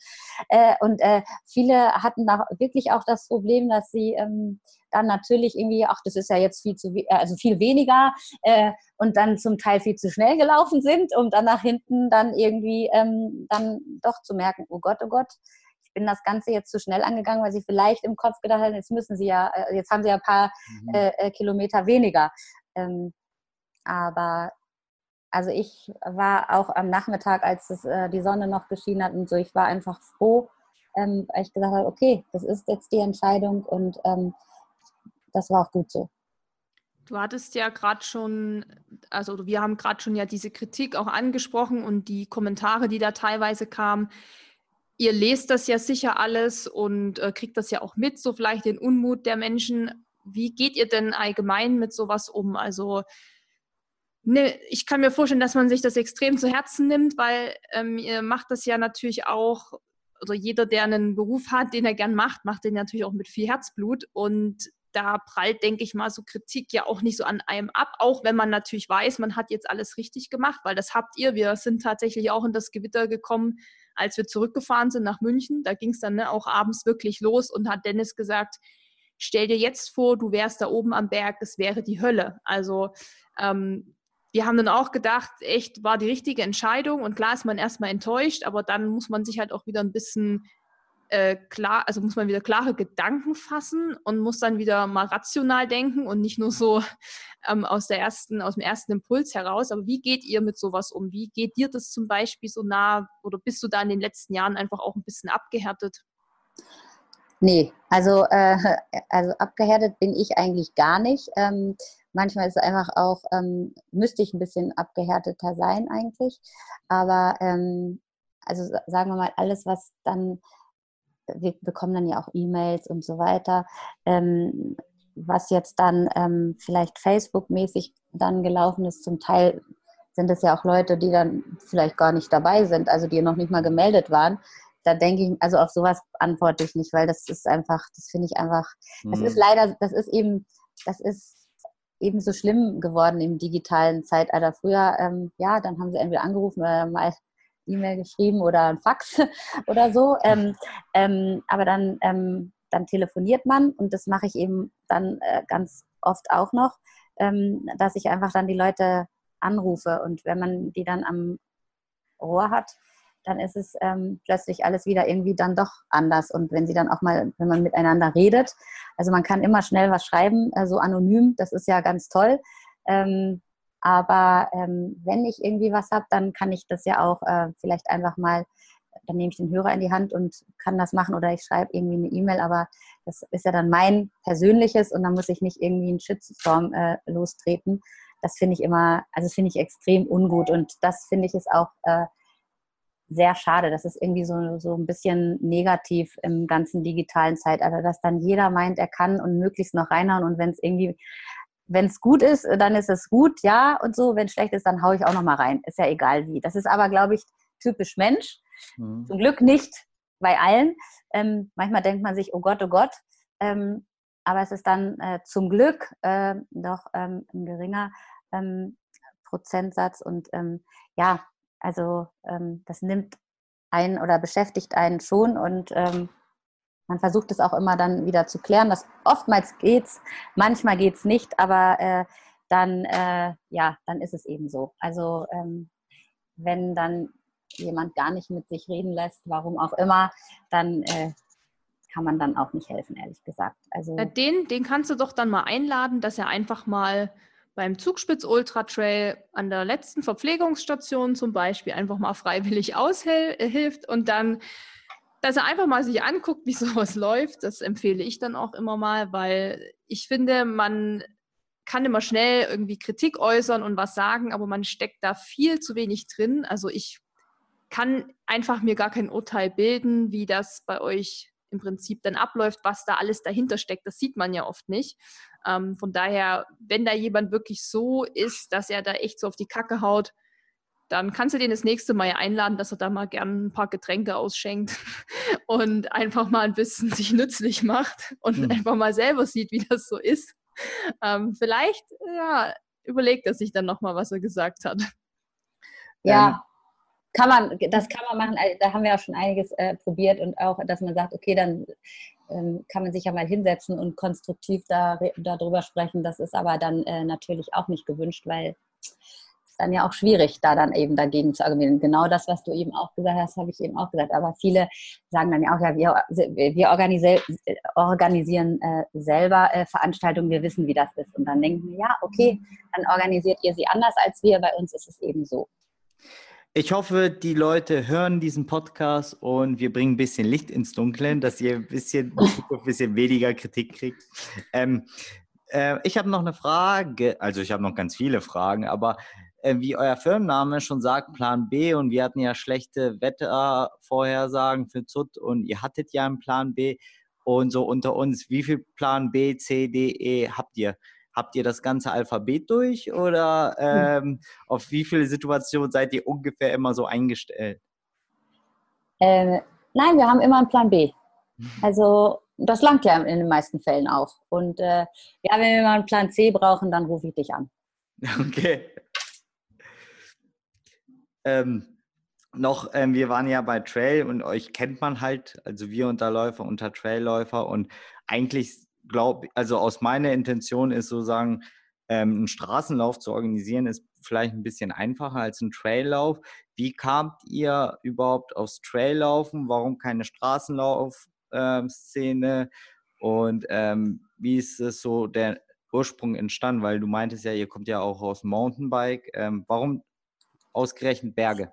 Mhm. Und äh, viele hatten da wirklich auch das Problem, dass sie ähm, dann natürlich irgendwie, ach, das ist ja jetzt viel zu, also viel weniger äh, und dann zum Teil viel zu schnell gelaufen sind, um dann nach hinten dann irgendwie ähm, dann doch zu merken, oh Gott, oh Gott, ich bin das Ganze jetzt zu schnell angegangen, weil sie vielleicht im Kopf gedacht haben, jetzt müssen sie ja, jetzt haben sie ja ein paar mhm. äh, Kilometer weniger. Ähm, aber also ich war auch am Nachmittag, als es, äh, die Sonne noch geschienen hat und so, ich war einfach froh, ähm, weil ich gesagt habe, okay, das ist jetzt die Entscheidung und ähm, das war auch gut so. Du hattest ja gerade schon, also wir haben gerade schon ja diese Kritik auch angesprochen und die Kommentare, die da teilweise kamen ihr lest das ja sicher alles und äh, kriegt das ja auch mit, so vielleicht den Unmut der Menschen. Wie geht ihr denn allgemein mit sowas um? Also ne, ich kann mir vorstellen, dass man sich das extrem zu Herzen nimmt, weil ähm, ihr macht das ja natürlich auch, oder jeder, der einen Beruf hat, den er gern macht, macht den natürlich auch mit viel Herzblut und da prallt, denke ich mal, so Kritik ja auch nicht so an einem ab, auch wenn man natürlich weiß, man hat jetzt alles richtig gemacht, weil das habt ihr. Wir sind tatsächlich auch in das Gewitter gekommen, als wir zurückgefahren sind nach München, da ging es dann ne, auch abends wirklich los und hat Dennis gesagt, stell dir jetzt vor, du wärst da oben am Berg, das wäre die Hölle. Also ähm, wir haben dann auch gedacht, echt war die richtige Entscheidung und klar ist man erstmal enttäuscht, aber dann muss man sich halt auch wieder ein bisschen äh, klar, also muss man wieder klare Gedanken fassen und muss dann wieder mal rational denken und nicht nur so ähm, aus der ersten, aus dem ersten Impuls heraus. Aber wie geht ihr mit sowas um? Wie geht dir das zum Beispiel so nah oder bist du da in den letzten Jahren einfach auch ein bisschen abgehärtet? Nee, also, äh, also abgehärtet bin ich eigentlich gar nicht. Ähm, manchmal ist es einfach auch, ähm, müsste ich ein bisschen abgehärteter sein eigentlich. Aber ähm, also sagen wir mal, alles, was dann wir bekommen dann ja auch E-Mails und so weiter. Ähm, was jetzt dann ähm, vielleicht Facebook-mäßig dann gelaufen ist, zum Teil sind es ja auch Leute, die dann vielleicht gar nicht dabei sind, also die noch nicht mal gemeldet waren. Da denke ich, also auf sowas antworte ich nicht, weil das ist einfach, das finde ich einfach, mhm. das ist mhm. leider, das ist eben, das ist eben so schlimm geworden im digitalen Zeitalter. Früher, ähm, ja, dann haben sie entweder angerufen oder mal E-Mail geschrieben oder ein Fax oder so. Ähm, ähm, aber dann, ähm, dann telefoniert man und das mache ich eben dann äh, ganz oft auch noch, ähm, dass ich einfach dann die Leute anrufe und wenn man die dann am Rohr hat, dann ist es ähm, plötzlich alles wieder irgendwie dann doch anders. Und wenn sie dann auch mal, wenn man miteinander redet, also man kann immer schnell was schreiben, äh, so anonym, das ist ja ganz toll. Ähm, aber ähm, wenn ich irgendwie was habe, dann kann ich das ja auch äh, vielleicht einfach mal, dann nehme ich den Hörer in die Hand und kann das machen oder ich schreibe irgendwie eine E-Mail, aber das ist ja dann mein persönliches und dann muss ich nicht irgendwie einen Shitstorm äh, lostreten. Das finde ich immer, also finde ich extrem ungut und das finde ich ist auch äh, sehr schade. Das ist irgendwie so, so ein bisschen negativ im ganzen digitalen Zeitalter, dass dann jeder meint, er kann und möglichst noch reinhauen und wenn es irgendwie wenn es gut ist, dann ist es gut, ja, und so. Wenn es schlecht ist, dann haue ich auch noch mal rein. Ist ja egal wie. Das ist aber, glaube ich, typisch Mensch. Mhm. Zum Glück nicht bei allen. Ähm, manchmal denkt man sich, oh Gott, oh Gott. Ähm, aber es ist dann äh, zum Glück äh, doch ähm, ein geringer ähm, Prozentsatz. Und ähm, ja, also ähm, das nimmt einen oder beschäftigt einen schon und man versucht es auch immer dann wieder zu klären. Das oftmals geht's, manchmal geht es nicht, aber äh, dann, äh, ja, dann ist es eben so. Also ähm, wenn dann jemand gar nicht mit sich reden lässt, warum auch immer, dann äh, kann man dann auch nicht helfen, ehrlich gesagt. Also den, den kannst du doch dann mal einladen, dass er einfach mal beim Zugspitz Ultra Trail an der letzten Verpflegungsstation zum Beispiel einfach mal freiwillig aushilft und dann dass er einfach mal sich anguckt, wie sowas läuft. Das empfehle ich dann auch immer mal, weil ich finde, man kann immer schnell irgendwie Kritik äußern und was sagen, aber man steckt da viel zu wenig drin. Also ich kann einfach mir gar kein Urteil bilden, wie das bei euch im Prinzip dann abläuft, was da alles dahinter steckt. Das sieht man ja oft nicht. Ähm, von daher, wenn da jemand wirklich so ist, dass er da echt so auf die Kacke haut, dann kannst du den das nächste Mal einladen, dass er da mal gern ein paar Getränke ausschenkt und einfach mal ein bisschen sich nützlich macht und mhm. einfach mal selber sieht, wie das so ist. Ähm, vielleicht ja, überlegt er sich dann nochmal, was er gesagt hat. Ja, ähm. Kann man, das kann man machen. Also, da haben wir auch schon einiges äh, probiert und auch, dass man sagt, okay, dann ähm, kann man sich ja mal hinsetzen und konstruktiv da, darüber sprechen. Das ist aber dann äh, natürlich auch nicht gewünscht, weil dann ja auch schwierig, da dann eben dagegen zu argumentieren. Genau das, was du eben auch gesagt hast, habe ich eben auch gesagt. Aber viele sagen dann ja auch, ja, wir, wir organisieren, organisieren äh, selber äh, Veranstaltungen, wir wissen, wie das ist. Und dann denken wir, ja, okay, dann organisiert ihr sie anders als wir, bei uns ist es eben so. Ich hoffe, die Leute hören diesen Podcast und wir bringen ein bisschen Licht ins Dunkeln, dass ihr ein bisschen, ein bisschen weniger Kritik kriegt. Ähm, äh, ich habe noch eine Frage, also ich habe noch ganz viele Fragen, aber äh, wie euer Firmenname schon sagt, Plan B und wir hatten ja schlechte Wettervorhersagen für ZUT und ihr hattet ja einen Plan B und so unter uns, wie viel Plan B, C, D, E habt ihr? Habt ihr das ganze Alphabet durch oder hm. ähm, auf wie viele Situationen seid ihr ungefähr immer so eingestellt? Äh, nein, wir haben immer einen Plan B. Also das langt ja in den meisten Fällen auch. Und äh, ja, wenn wir mal einen Plan C brauchen, dann rufe ich dich an. Okay. Ähm, noch, ähm, wir waren ja bei Trail und euch kennt man halt, also wir Unterläufer unter Trailläufer und eigentlich glaube, also aus meiner Intention ist sozusagen, ähm, einen Straßenlauf zu organisieren, ist vielleicht ein bisschen einfacher als ein Traillauf. Wie kamt ihr überhaupt aufs Traillaufen? Warum keine Straßenlauf-Szene? Ähm, und ähm, wie ist es so der Ursprung entstanden? Weil du meintest ja, ihr kommt ja auch aus Mountainbike. Ähm, warum ausgerechnet Berge?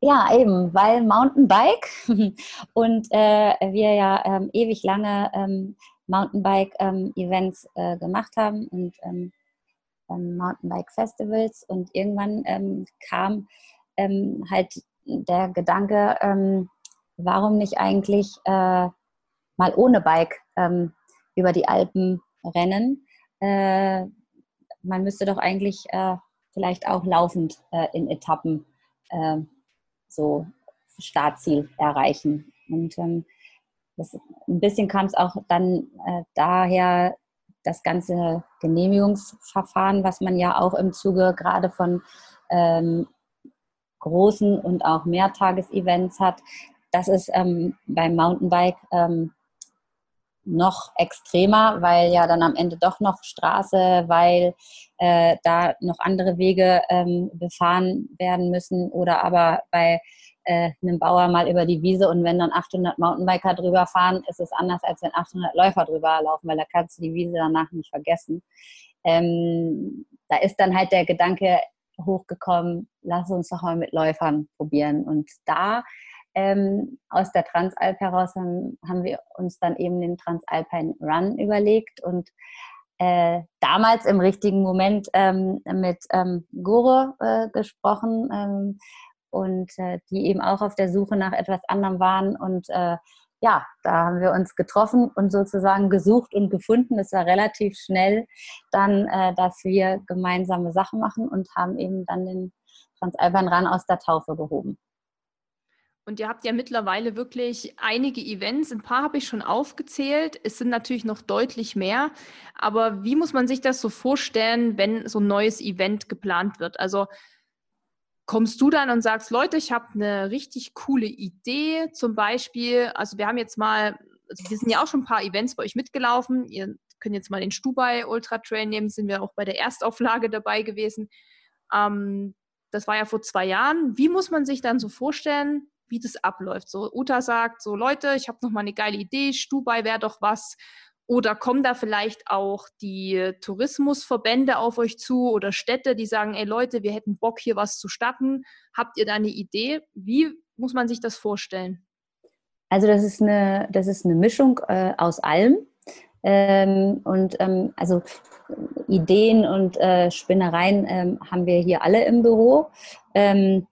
Ja, eben, weil Mountainbike und äh, wir ja ähm, ewig lange ähm, Mountainbike-Events ähm, äh, gemacht haben und ähm, ähm, Mountainbike-Festivals und irgendwann ähm, kam halt der Gedanke, warum nicht eigentlich äh, mal ohne Bike über die Alpen rennen? Äh, man müsste doch eigentlich äh, vielleicht auch laufend äh, in Etappen äh, so Startziel erreichen. Und ähm, das, ein bisschen kam es auch dann äh, daher, das ganze Genehmigungsverfahren, was man ja auch im Zuge gerade von ähm, großen und auch Mehrtagesevents hat, das ist ähm, beim Mountainbike ähm, noch extremer, weil ja dann am Ende doch noch Straße, weil äh, da noch andere Wege ähm, befahren werden müssen oder aber bei äh, einem Bauer mal über die Wiese und wenn dann 800 Mountainbiker drüber fahren, ist es anders, als wenn 800 Läufer drüber laufen, weil da kannst du die Wiese danach nicht vergessen. Ähm, da ist dann halt der Gedanke hochgekommen, lass uns doch mal mit Läufern probieren und da ähm, aus der Transalp heraus haben, haben, wir uns dann eben den Transalpine Run überlegt und äh, damals im richtigen Moment ähm, mit ähm, Gore äh, gesprochen ähm, und äh, die eben auch auf der Suche nach etwas anderem waren und äh, ja, da haben wir uns getroffen und sozusagen gesucht und gefunden. Es war relativ schnell dann, äh, dass wir gemeinsame Sachen machen und haben eben dann den Transalpine Run aus der Taufe gehoben. Und ihr habt ja mittlerweile wirklich einige Events. Ein paar habe ich schon aufgezählt. Es sind natürlich noch deutlich mehr. Aber wie muss man sich das so vorstellen, wenn so ein neues Event geplant wird? Also kommst du dann und sagst, Leute, ich habe eine richtig coole Idee. Zum Beispiel, also wir haben jetzt mal, also wir sind ja auch schon ein paar Events bei euch mitgelaufen. Ihr könnt jetzt mal den Stubai Ultra Trail nehmen, sind wir auch bei der Erstauflage dabei gewesen. Ähm, das war ja vor zwei Jahren. Wie muss man sich dann so vorstellen, wie das abläuft. So, Uta sagt so, Leute, ich habe noch mal eine geile Idee, Stubai wäre doch was. Oder kommen da vielleicht auch die Tourismusverbände auf euch zu oder Städte, die sagen, ey Leute, wir hätten Bock, hier was zu starten. Habt ihr da eine Idee? Wie muss man sich das vorstellen? Also das ist eine, das ist eine Mischung äh, aus allem. Ähm, und ähm, also Ideen und äh, Spinnereien ähm, haben wir hier alle im Büro. Ähm,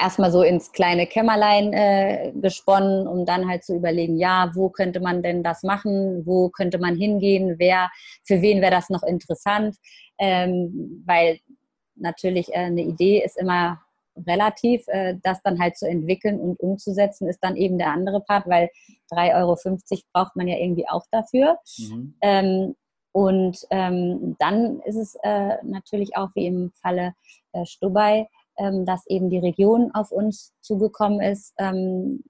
erstmal so ins kleine Kämmerlein äh, gesponnen, um dann halt zu überlegen, ja, wo könnte man denn das machen, wo könnte man hingehen, wer, für wen wäre das noch interessant, ähm, weil natürlich äh, eine Idee ist immer relativ, äh, das dann halt zu entwickeln und umzusetzen, ist dann eben der andere Part, weil 3,50 Euro braucht man ja irgendwie auch dafür. Mhm. Ähm, und ähm, dann ist es äh, natürlich auch wie im Falle äh, Stubai, dass eben die Region auf uns zugekommen ist ähm,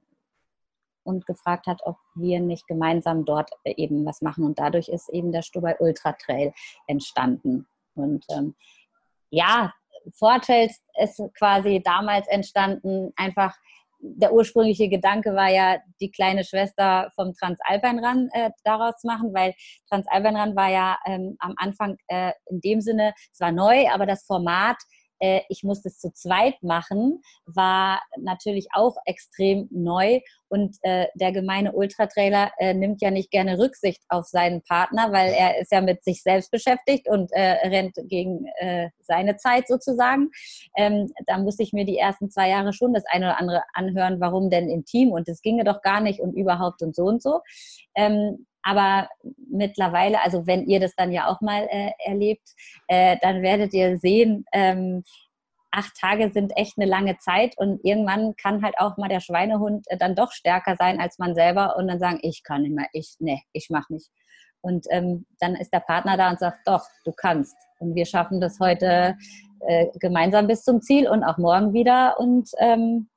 und gefragt hat, ob wir nicht gemeinsam dort äh, eben was machen. Und dadurch ist eben der Stubai Ultra Trail entstanden. Und ähm, ja, Vortrails ist quasi damals entstanden, einfach der ursprüngliche Gedanke war ja, die kleine Schwester vom Transalpinrun äh, daraus zu machen, weil Transalpinrun war ja ähm, am Anfang äh, in dem Sinne, es war neu, aber das Format äh, ich musste es zu zweit machen, war natürlich auch extrem neu. Und äh, der gemeine Ultratrailer äh, nimmt ja nicht gerne Rücksicht auf seinen Partner, weil er ist ja mit sich selbst beschäftigt und äh, rennt gegen äh, seine Zeit sozusagen. Ähm, da musste ich mir die ersten zwei Jahre schon das eine oder andere anhören, warum denn im Team und es ginge doch gar nicht und überhaupt und so und so. Ähm, aber mittlerweile, also wenn ihr das dann ja auch mal äh, erlebt, äh, dann werdet ihr sehen, ähm, acht Tage sind echt eine lange Zeit und irgendwann kann halt auch mal der Schweinehund äh, dann doch stärker sein als man selber und dann sagen, ich kann nicht mehr, ich, nee, ich mach nicht. Und ähm, dann ist der Partner da und sagt, doch, du kannst. Und wir schaffen das heute äh, gemeinsam bis zum Ziel und auch morgen wieder. Und ähm,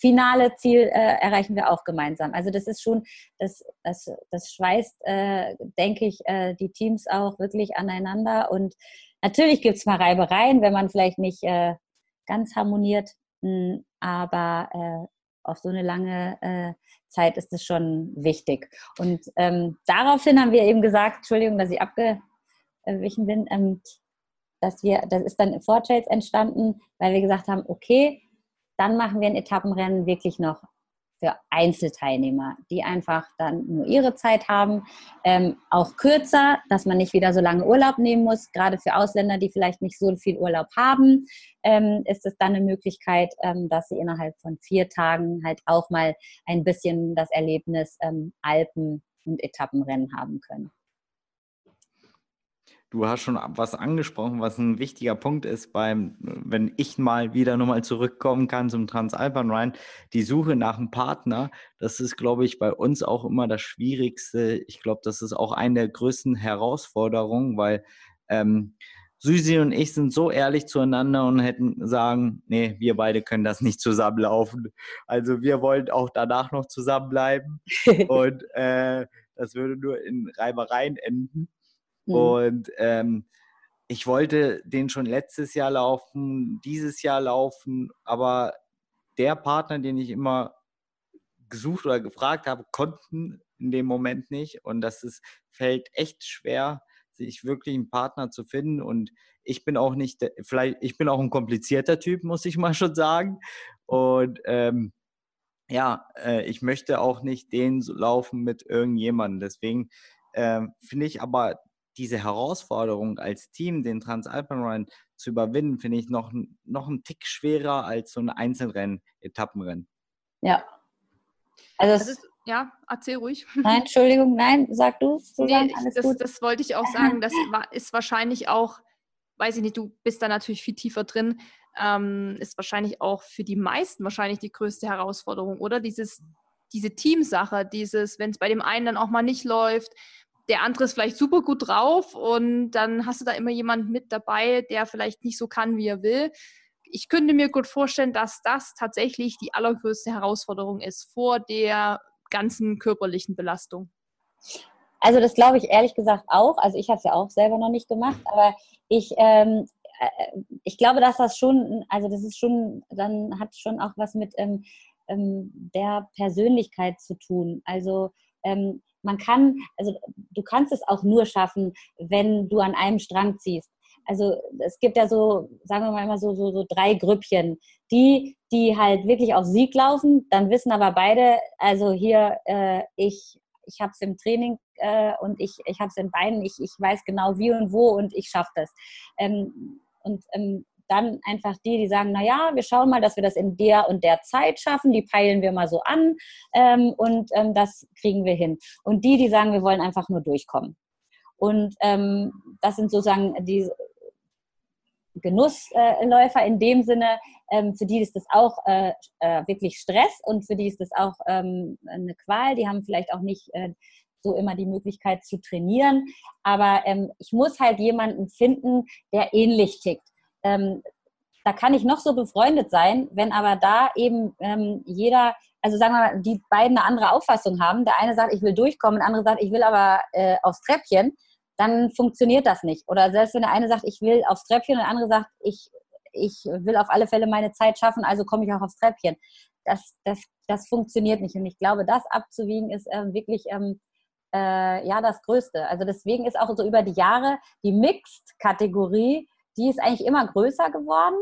finale Ziel äh, erreichen wir auch gemeinsam. Also das ist schon, das, das, das schweißt, äh, denke ich, äh, die Teams auch wirklich aneinander. Und natürlich gibt es mal Reibereien, wenn man vielleicht nicht äh, ganz harmoniert, mh, hm, aber äh, auf so eine lange äh, Zeit ist es schon wichtig. Und ähm, daraufhin haben wir eben gesagt, Entschuldigung, dass ich abgewichen bin, ähm, dass wir, das ist dann Vortrails entstanden, weil wir gesagt haben, okay, dann machen wir ein Etappenrennen wirklich noch für Einzelteilnehmer, die einfach dann nur ihre Zeit haben, ähm, auch kürzer, dass man nicht wieder so lange Urlaub nehmen muss. Gerade für Ausländer, die vielleicht nicht so viel Urlaub haben, ähm, ist es dann eine Möglichkeit, ähm, dass sie innerhalb von vier Tagen halt auch mal ein bisschen das Erlebnis ähm, Alpen und Etappenrennen haben können. Du hast schon was angesprochen, was ein wichtiger Punkt ist beim, wenn ich mal wieder nochmal zurückkommen kann zum Transalpine Rhein, die Suche nach einem Partner. Das ist, glaube ich, bei uns auch immer das Schwierigste. Ich glaube, das ist auch eine der größten Herausforderungen, weil ähm, Susi und ich sind so ehrlich zueinander und hätten sagen, nee, wir beide können das nicht zusammenlaufen. Also wir wollen auch danach noch zusammenbleiben und äh, das würde nur in Reibereien enden. Mhm. Und ähm, ich wollte den schon letztes Jahr laufen, dieses Jahr laufen, aber der Partner, den ich immer gesucht oder gefragt habe, konnten in dem Moment nicht. Und das ist, fällt echt schwer, sich wirklich einen Partner zu finden. Und ich bin auch nicht, vielleicht, ich bin auch ein komplizierter Typ, muss ich mal schon sagen. Und ähm, ja, äh, ich möchte auch nicht den so laufen mit irgendjemandem. Deswegen äh, finde ich aber diese Herausforderung als Team, den Transalpine Run zu überwinden, finde ich noch, noch einen Tick schwerer als so ein Einzelrennen, Etappenrennen. Ja. Also das ist, ja, erzähl ruhig. Nein, Entschuldigung, nein, sag du. Nee, alles das, gut. das wollte ich auch sagen. Das ist wahrscheinlich auch, weiß ich nicht, du bist da natürlich viel tiefer drin, ähm, ist wahrscheinlich auch für die meisten wahrscheinlich die größte Herausforderung, oder? Dieses, diese Teamsache, dieses, wenn es bei dem einen dann auch mal nicht läuft, der andere ist vielleicht super gut drauf und dann hast du da immer jemanden mit dabei, der vielleicht nicht so kann, wie er will. Ich könnte mir gut vorstellen, dass das tatsächlich die allergrößte Herausforderung ist vor der ganzen körperlichen Belastung. Also das glaube ich ehrlich gesagt auch. Also ich habe es ja auch selber noch nicht gemacht, aber ich, ähm, äh, ich glaube, dass das schon, also das ist schon, dann hat schon auch was mit ähm, ähm, der Persönlichkeit zu tun. Also ähm, man kann, also du kannst es auch nur schaffen, wenn du an einem Strang ziehst. Also es gibt ja so, sagen wir mal immer so, so, so drei Grüppchen. Die, die halt wirklich auf Sieg laufen, dann wissen aber beide, also hier, äh, ich, ich habe es im Training äh, und ich, ich habe es in Beinen, ich, ich weiß genau wie und wo und ich schaffe das. Ähm, und ähm, dann einfach die, die sagen, naja, wir schauen mal, dass wir das in der und der Zeit schaffen, die peilen wir mal so an ähm, und ähm, das kriegen wir hin. Und die, die sagen, wir wollen einfach nur durchkommen. Und ähm, das sind sozusagen die Genussläufer in dem Sinne, ähm, für die ist das auch äh, äh, wirklich Stress und für die ist das auch ähm, eine Qual. Die haben vielleicht auch nicht äh, so immer die Möglichkeit zu trainieren. Aber ähm, ich muss halt jemanden finden, der ähnlich tickt ähm, da kann ich noch so befreundet sein, wenn aber da eben ähm, jeder, also sagen wir mal, die beiden eine andere Auffassung haben. Der eine sagt, ich will durchkommen, der andere sagt, ich will aber äh, aufs Treppchen, dann funktioniert das nicht. Oder selbst wenn der eine sagt, ich will aufs Treppchen und der andere sagt, ich, ich will auf alle Fälle meine Zeit schaffen, also komme ich auch aufs Treppchen. Das, das, das funktioniert nicht. Und ich glaube, das abzuwiegen ist ähm, wirklich ähm, äh, ja das Größte. Also deswegen ist auch so über die Jahre die Mixed-Kategorie die ist eigentlich immer größer geworden.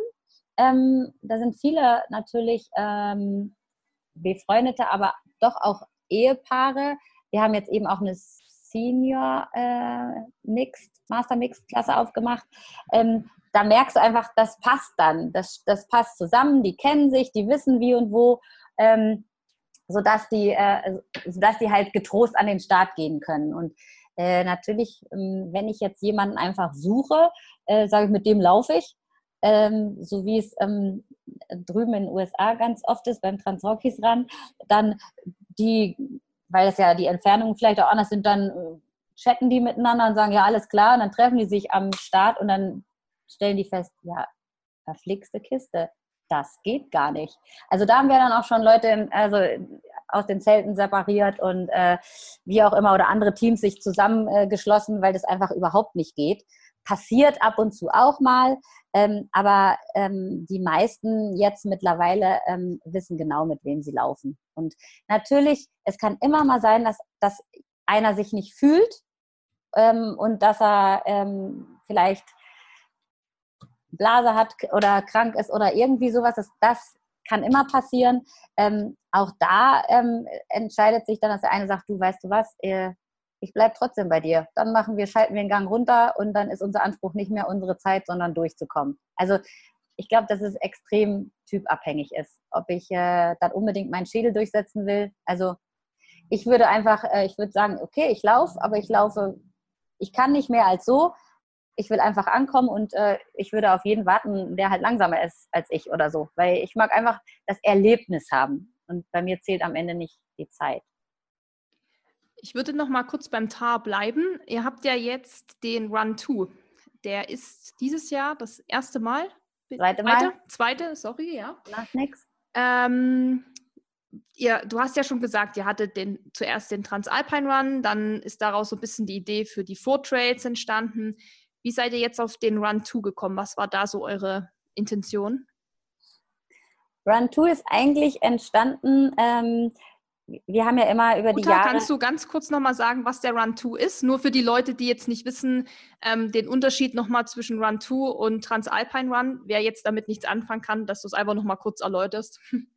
Ähm, da sind viele natürlich ähm, befreundete, aber doch auch Ehepaare. Wir haben jetzt eben auch eine Senior äh, Mixed, Master Mixed Klasse aufgemacht. Ähm, da merkst du einfach, das passt dann. Das, das passt zusammen, die kennen sich, die wissen wie und wo, ähm, sodass, die, äh, sodass die halt getrost an den Start gehen können. Und äh, natürlich, ähm, wenn ich jetzt jemanden einfach suche, äh, sage ich, mit dem laufe ich. Ähm, so wie es ähm, drüben in den USA ganz oft ist, beim Transrockies ran, dann die, weil es ja die Entfernungen vielleicht auch anders sind, dann äh, chatten die miteinander und sagen, ja, alles klar, und dann treffen die sich am Start und dann stellen die fest, ja, verflixte Kiste, das geht gar nicht. Also da haben wir dann auch schon Leute, also aus den Zelten separiert und äh, wie auch immer oder andere Teams sich zusammengeschlossen, äh, weil das einfach überhaupt nicht geht. Passiert ab und zu auch mal, ähm, aber ähm, die meisten jetzt mittlerweile ähm, wissen genau, mit wem sie laufen. Und natürlich, es kann immer mal sein, dass, dass einer sich nicht fühlt ähm, und dass er ähm, vielleicht Blase hat oder krank ist oder irgendwie sowas. Das, das kann immer passieren. Ähm, auch da ähm, entscheidet sich dann, dass der eine sagt, du weißt du was, äh, ich bleibe trotzdem bei dir. Dann machen wir, schalten wir den Gang runter und dann ist unser Anspruch nicht mehr unsere Zeit, sondern durchzukommen. Also ich glaube, dass es extrem typabhängig ist, ob ich äh, dann unbedingt meinen Schädel durchsetzen will. Also ich würde einfach, äh, ich würde sagen, okay, ich laufe, aber ich laufe, ich kann nicht mehr als so ich will einfach ankommen und äh, ich würde auf jeden warten, der halt langsamer ist als ich oder so. Weil ich mag einfach das Erlebnis haben. Und bei mir zählt am Ende nicht die Zeit. Ich würde noch mal kurz beim TAR bleiben. Ihr habt ja jetzt den Run 2. Der ist dieses Jahr das erste Mal. Zweite Mal. Zweite, zweite sorry, ja. Macht nichts. Ähm, ihr, du hast ja schon gesagt, ihr hattet den, zuerst den Transalpine Run, dann ist daraus so ein bisschen die Idee für die Four Trails entstanden. Wie seid ihr jetzt auf den Run 2 gekommen? Was war da so eure Intention? Run 2 ist eigentlich entstanden, ähm, wir haben ja immer über die Uta, Jahre... kannst du ganz kurz nochmal sagen, was der Run 2 ist? Nur für die Leute, die jetzt nicht wissen, ähm, den Unterschied nochmal zwischen Run 2 und Transalpine Run. Wer jetzt damit nichts anfangen kann, dass du es einfach nochmal kurz erläuterst.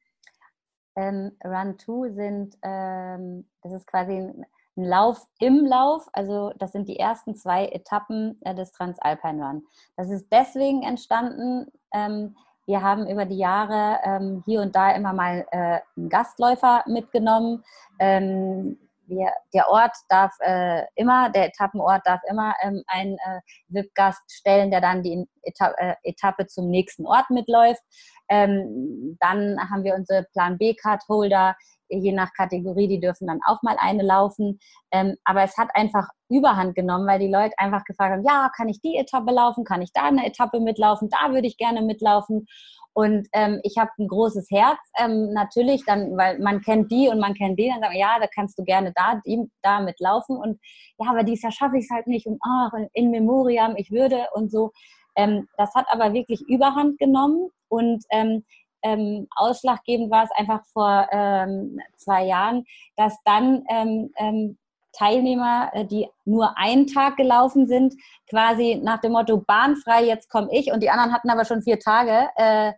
Ähm, Run 2 sind, ähm, das ist quasi ein ein Lauf im Lauf. Also das sind die ersten zwei Etappen äh, des Transalpine Run. Das ist deswegen entstanden. Ähm, wir haben über die Jahre ähm, hier und da immer mal äh, einen Gastläufer mitgenommen. Ähm, wir, der Ort darf äh, immer, der Etappenort darf immer ähm, einen äh, VIP-Gast stellen, der dann die Eta äh, Etappe zum nächsten Ort mitläuft. Ähm, dann haben wir unsere Plan B-Card-Holder, je nach Kategorie, die dürfen dann auch mal eine laufen. Ähm, aber es hat einfach Überhand genommen, weil die Leute einfach gefragt haben, ja, kann ich die Etappe laufen, kann ich da eine Etappe mitlaufen, da würde ich gerne mitlaufen. Und ähm, ich habe ein großes Herz, ähm, natürlich, dann, weil man kennt die und man kennt die, dann sagen ja, da kannst du gerne da, die, da mitlaufen. Und ja, aber dieses Jahr schaffe ich es halt nicht. Und ach, in Memoriam, ich würde und so. Ähm, das hat aber wirklich Überhand genommen und ähm, ähm, ausschlaggebend war es einfach vor ähm, zwei Jahren, dass dann ähm, ähm Teilnehmer, äh, die nur einen Tag gelaufen sind, quasi nach dem Motto bahnfrei, jetzt komme ich und die anderen hatten aber schon vier Tage äh,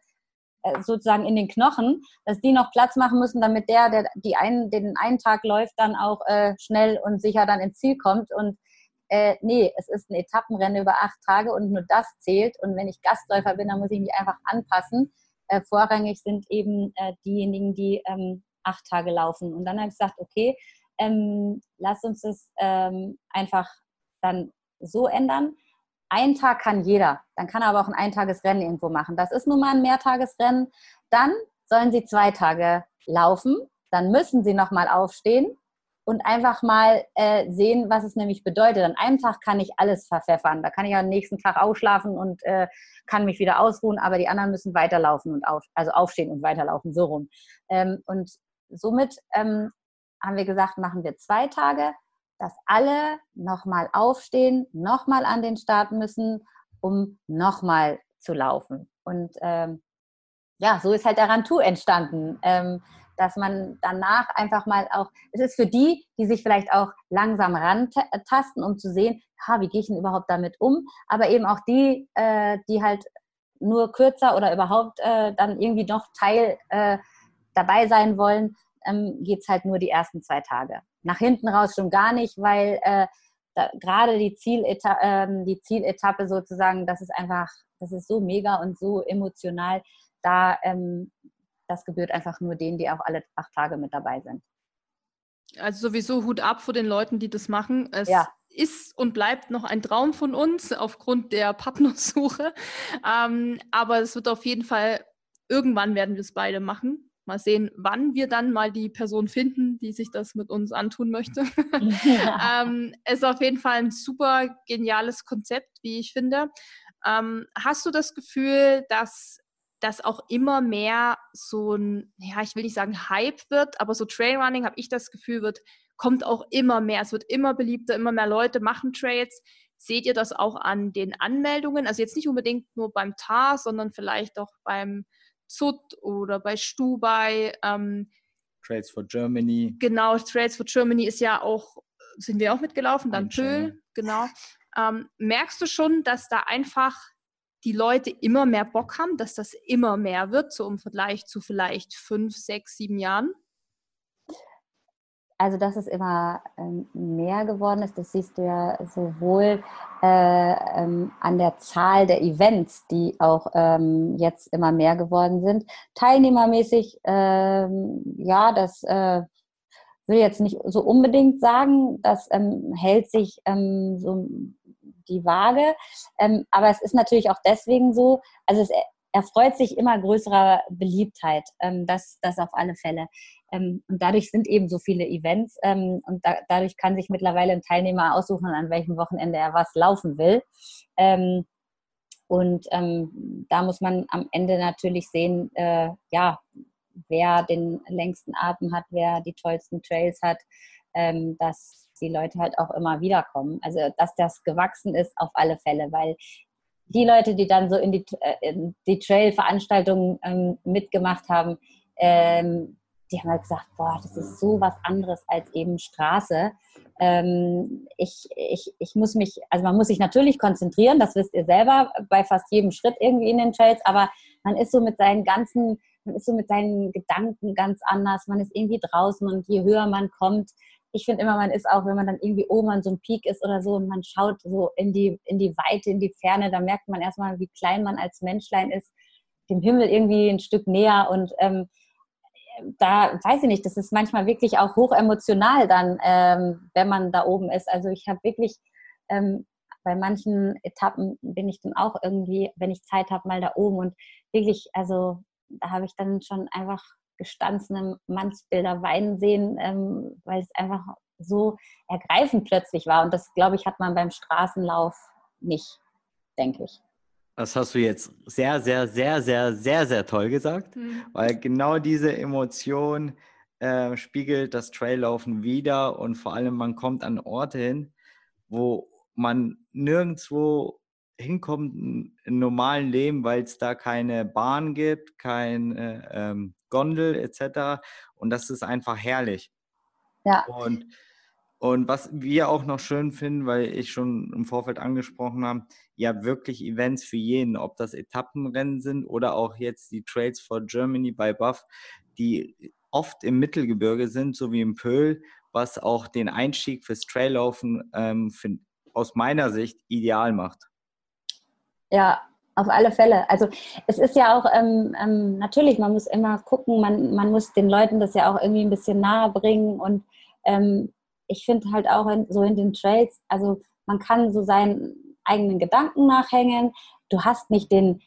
äh, sozusagen in den Knochen, dass die noch Platz machen müssen, damit der, der die einen, den einen Tag läuft, dann auch äh, schnell und sicher dann ins Ziel kommt und äh, nee, es ist ein Etappenrennen über acht Tage und nur das zählt. Und wenn ich Gastläufer bin, dann muss ich mich einfach anpassen äh, vorrangig sind eben äh, diejenigen, die ähm, acht Tage laufen. Und dann habe ich gesagt, okay, ähm, lass uns das ähm, einfach dann so ändern. Ein Tag kann jeder, dann kann er aber auch ein Eintagesrennen irgendwo machen. Das ist nun mal ein Mehrtagesrennen. Dann sollen sie zwei Tage laufen, dann müssen sie nochmal aufstehen und einfach mal äh, sehen, was es nämlich bedeutet. An einem Tag kann ich alles verpfeffern. Da kann ich am nächsten Tag ausschlafen und äh, kann mich wieder ausruhen, aber die anderen müssen weiterlaufen und auf, also aufstehen und weiterlaufen, so rum. Ähm, und somit ähm, haben wir gesagt, machen wir zwei Tage, dass alle nochmal aufstehen, nochmal an den Start müssen, um nochmal zu laufen. Und ähm, ja, so ist halt der Rantour entstanden. Ähm, dass man danach einfach mal auch, es ist für die, die sich vielleicht auch langsam rantasten, um zu sehen, ha, wie gehe ich denn überhaupt damit um, aber eben auch die, äh, die halt nur kürzer oder überhaupt äh, dann irgendwie noch Teil äh, dabei sein wollen, ähm, geht es halt nur die ersten zwei Tage. Nach hinten raus schon gar nicht, weil äh, gerade die, Zieleta ähm, die Zieletappe sozusagen, das ist einfach, das ist so mega und so emotional. Da ähm, das gebührt einfach nur denen, die auch alle acht Tage mit dabei sind. Also sowieso Hut ab vor den Leuten, die das machen. Es ja. ist und bleibt noch ein Traum von uns aufgrund der Partnersuche. Ähm, aber es wird auf jeden Fall, irgendwann werden wir es beide machen. Mal sehen, wann wir dann mal die Person finden, die sich das mit uns antun möchte. Ja. ähm, ist auf jeden Fall ein super geniales Konzept, wie ich finde. Ähm, hast du das Gefühl, dass dass auch immer mehr so ein, ja, ich will nicht sagen Hype wird, aber so Trailrunning, habe ich das Gefühl, wird, kommt auch immer mehr. Es wird immer beliebter, immer mehr Leute machen Trails. Seht ihr das auch an den Anmeldungen? Also jetzt nicht unbedingt nur beim TAR, sondern vielleicht auch beim ZUT oder bei Stubai. Ähm, Trails for Germany. Genau, Trails for Germany ist ja auch, sind wir auch mitgelaufen, dann Pöhl, genau. Ähm, merkst du schon, dass da einfach die Leute immer mehr Bock haben, dass das immer mehr wird, so im Vergleich zu vielleicht fünf, sechs, sieben Jahren? Also, dass es immer ähm, mehr geworden ist, das siehst du ja sowohl äh, ähm, an der Zahl der Events, die auch ähm, jetzt immer mehr geworden sind. Teilnehmermäßig, ähm, ja, das äh, will jetzt nicht so unbedingt sagen, das ähm, hält sich ähm, so die Waage. Ähm, aber es ist natürlich auch deswegen so, also es erfreut sich immer größerer Beliebtheit, ähm, das, das auf alle Fälle. Ähm, und dadurch sind eben so viele Events ähm, und da, dadurch kann sich mittlerweile ein Teilnehmer aussuchen, an welchem Wochenende er was laufen will. Ähm, und ähm, da muss man am Ende natürlich sehen, äh, ja, wer den längsten Atem hat, wer die tollsten Trails hat, ähm, dass die Leute halt auch immer wieder kommen. Also, dass das gewachsen ist, auf alle Fälle, weil die Leute, die dann so in die, äh, die Trail-Veranstaltungen ähm, mitgemacht haben, ähm, die haben halt gesagt, boah, das ist so was anderes als eben Straße. Ähm, ich, ich, ich muss mich, also man muss sich natürlich konzentrieren, das wisst ihr selber, bei fast jedem Schritt irgendwie in den Trails, aber man ist so mit seinen ganzen, man ist so mit seinen Gedanken ganz anders, man ist irgendwie draußen und je höher man kommt, ich finde immer, man ist auch, wenn man dann irgendwie oben an so einem Peak ist oder so und man schaut so in die, in die Weite, in die Ferne, da merkt man erstmal, wie klein man als Menschlein ist. dem Himmel irgendwie ein Stück näher und ähm, da weiß ich nicht, das ist manchmal wirklich auch hoch emotional dann, ähm, wenn man da oben ist. Also ich habe wirklich ähm, bei manchen Etappen bin ich dann auch irgendwie, wenn ich Zeit habe, mal da oben und wirklich, also da habe ich dann schon einfach gestanzene Mannsbilder weinen sehen, ähm, weil es einfach so ergreifend plötzlich war. Und das, glaube ich, hat man beim Straßenlauf nicht, denke ich. Das hast du jetzt sehr, sehr, sehr, sehr, sehr, sehr toll gesagt, mhm. weil genau diese Emotion äh, spiegelt das Traillaufen wieder und vor allem man kommt an Orte hin, wo man nirgendwo hinkommt im normalen Leben, weil es da keine Bahn gibt, keine ähm, Gondel etc. Und das ist einfach herrlich. Ja. Und, und was wir auch noch schön finden, weil ich schon im Vorfeld angesprochen habe, habt wirklich Events für jeden, ob das Etappenrennen sind oder auch jetzt die Trails for Germany bei Buff, die oft im Mittelgebirge sind, so wie im Pöhl, was auch den Einstieg fürs Traillaufen ähm, für, aus meiner Sicht ideal macht. Ja, auf alle Fälle. Also es ist ja auch ähm, ähm, natürlich, man muss immer gucken, man, man muss den Leuten das ja auch irgendwie ein bisschen nahe bringen und ähm, ich finde halt auch in, so in den Trails, also man kann so seinen eigenen Gedanken nachhängen. Du hast nicht den,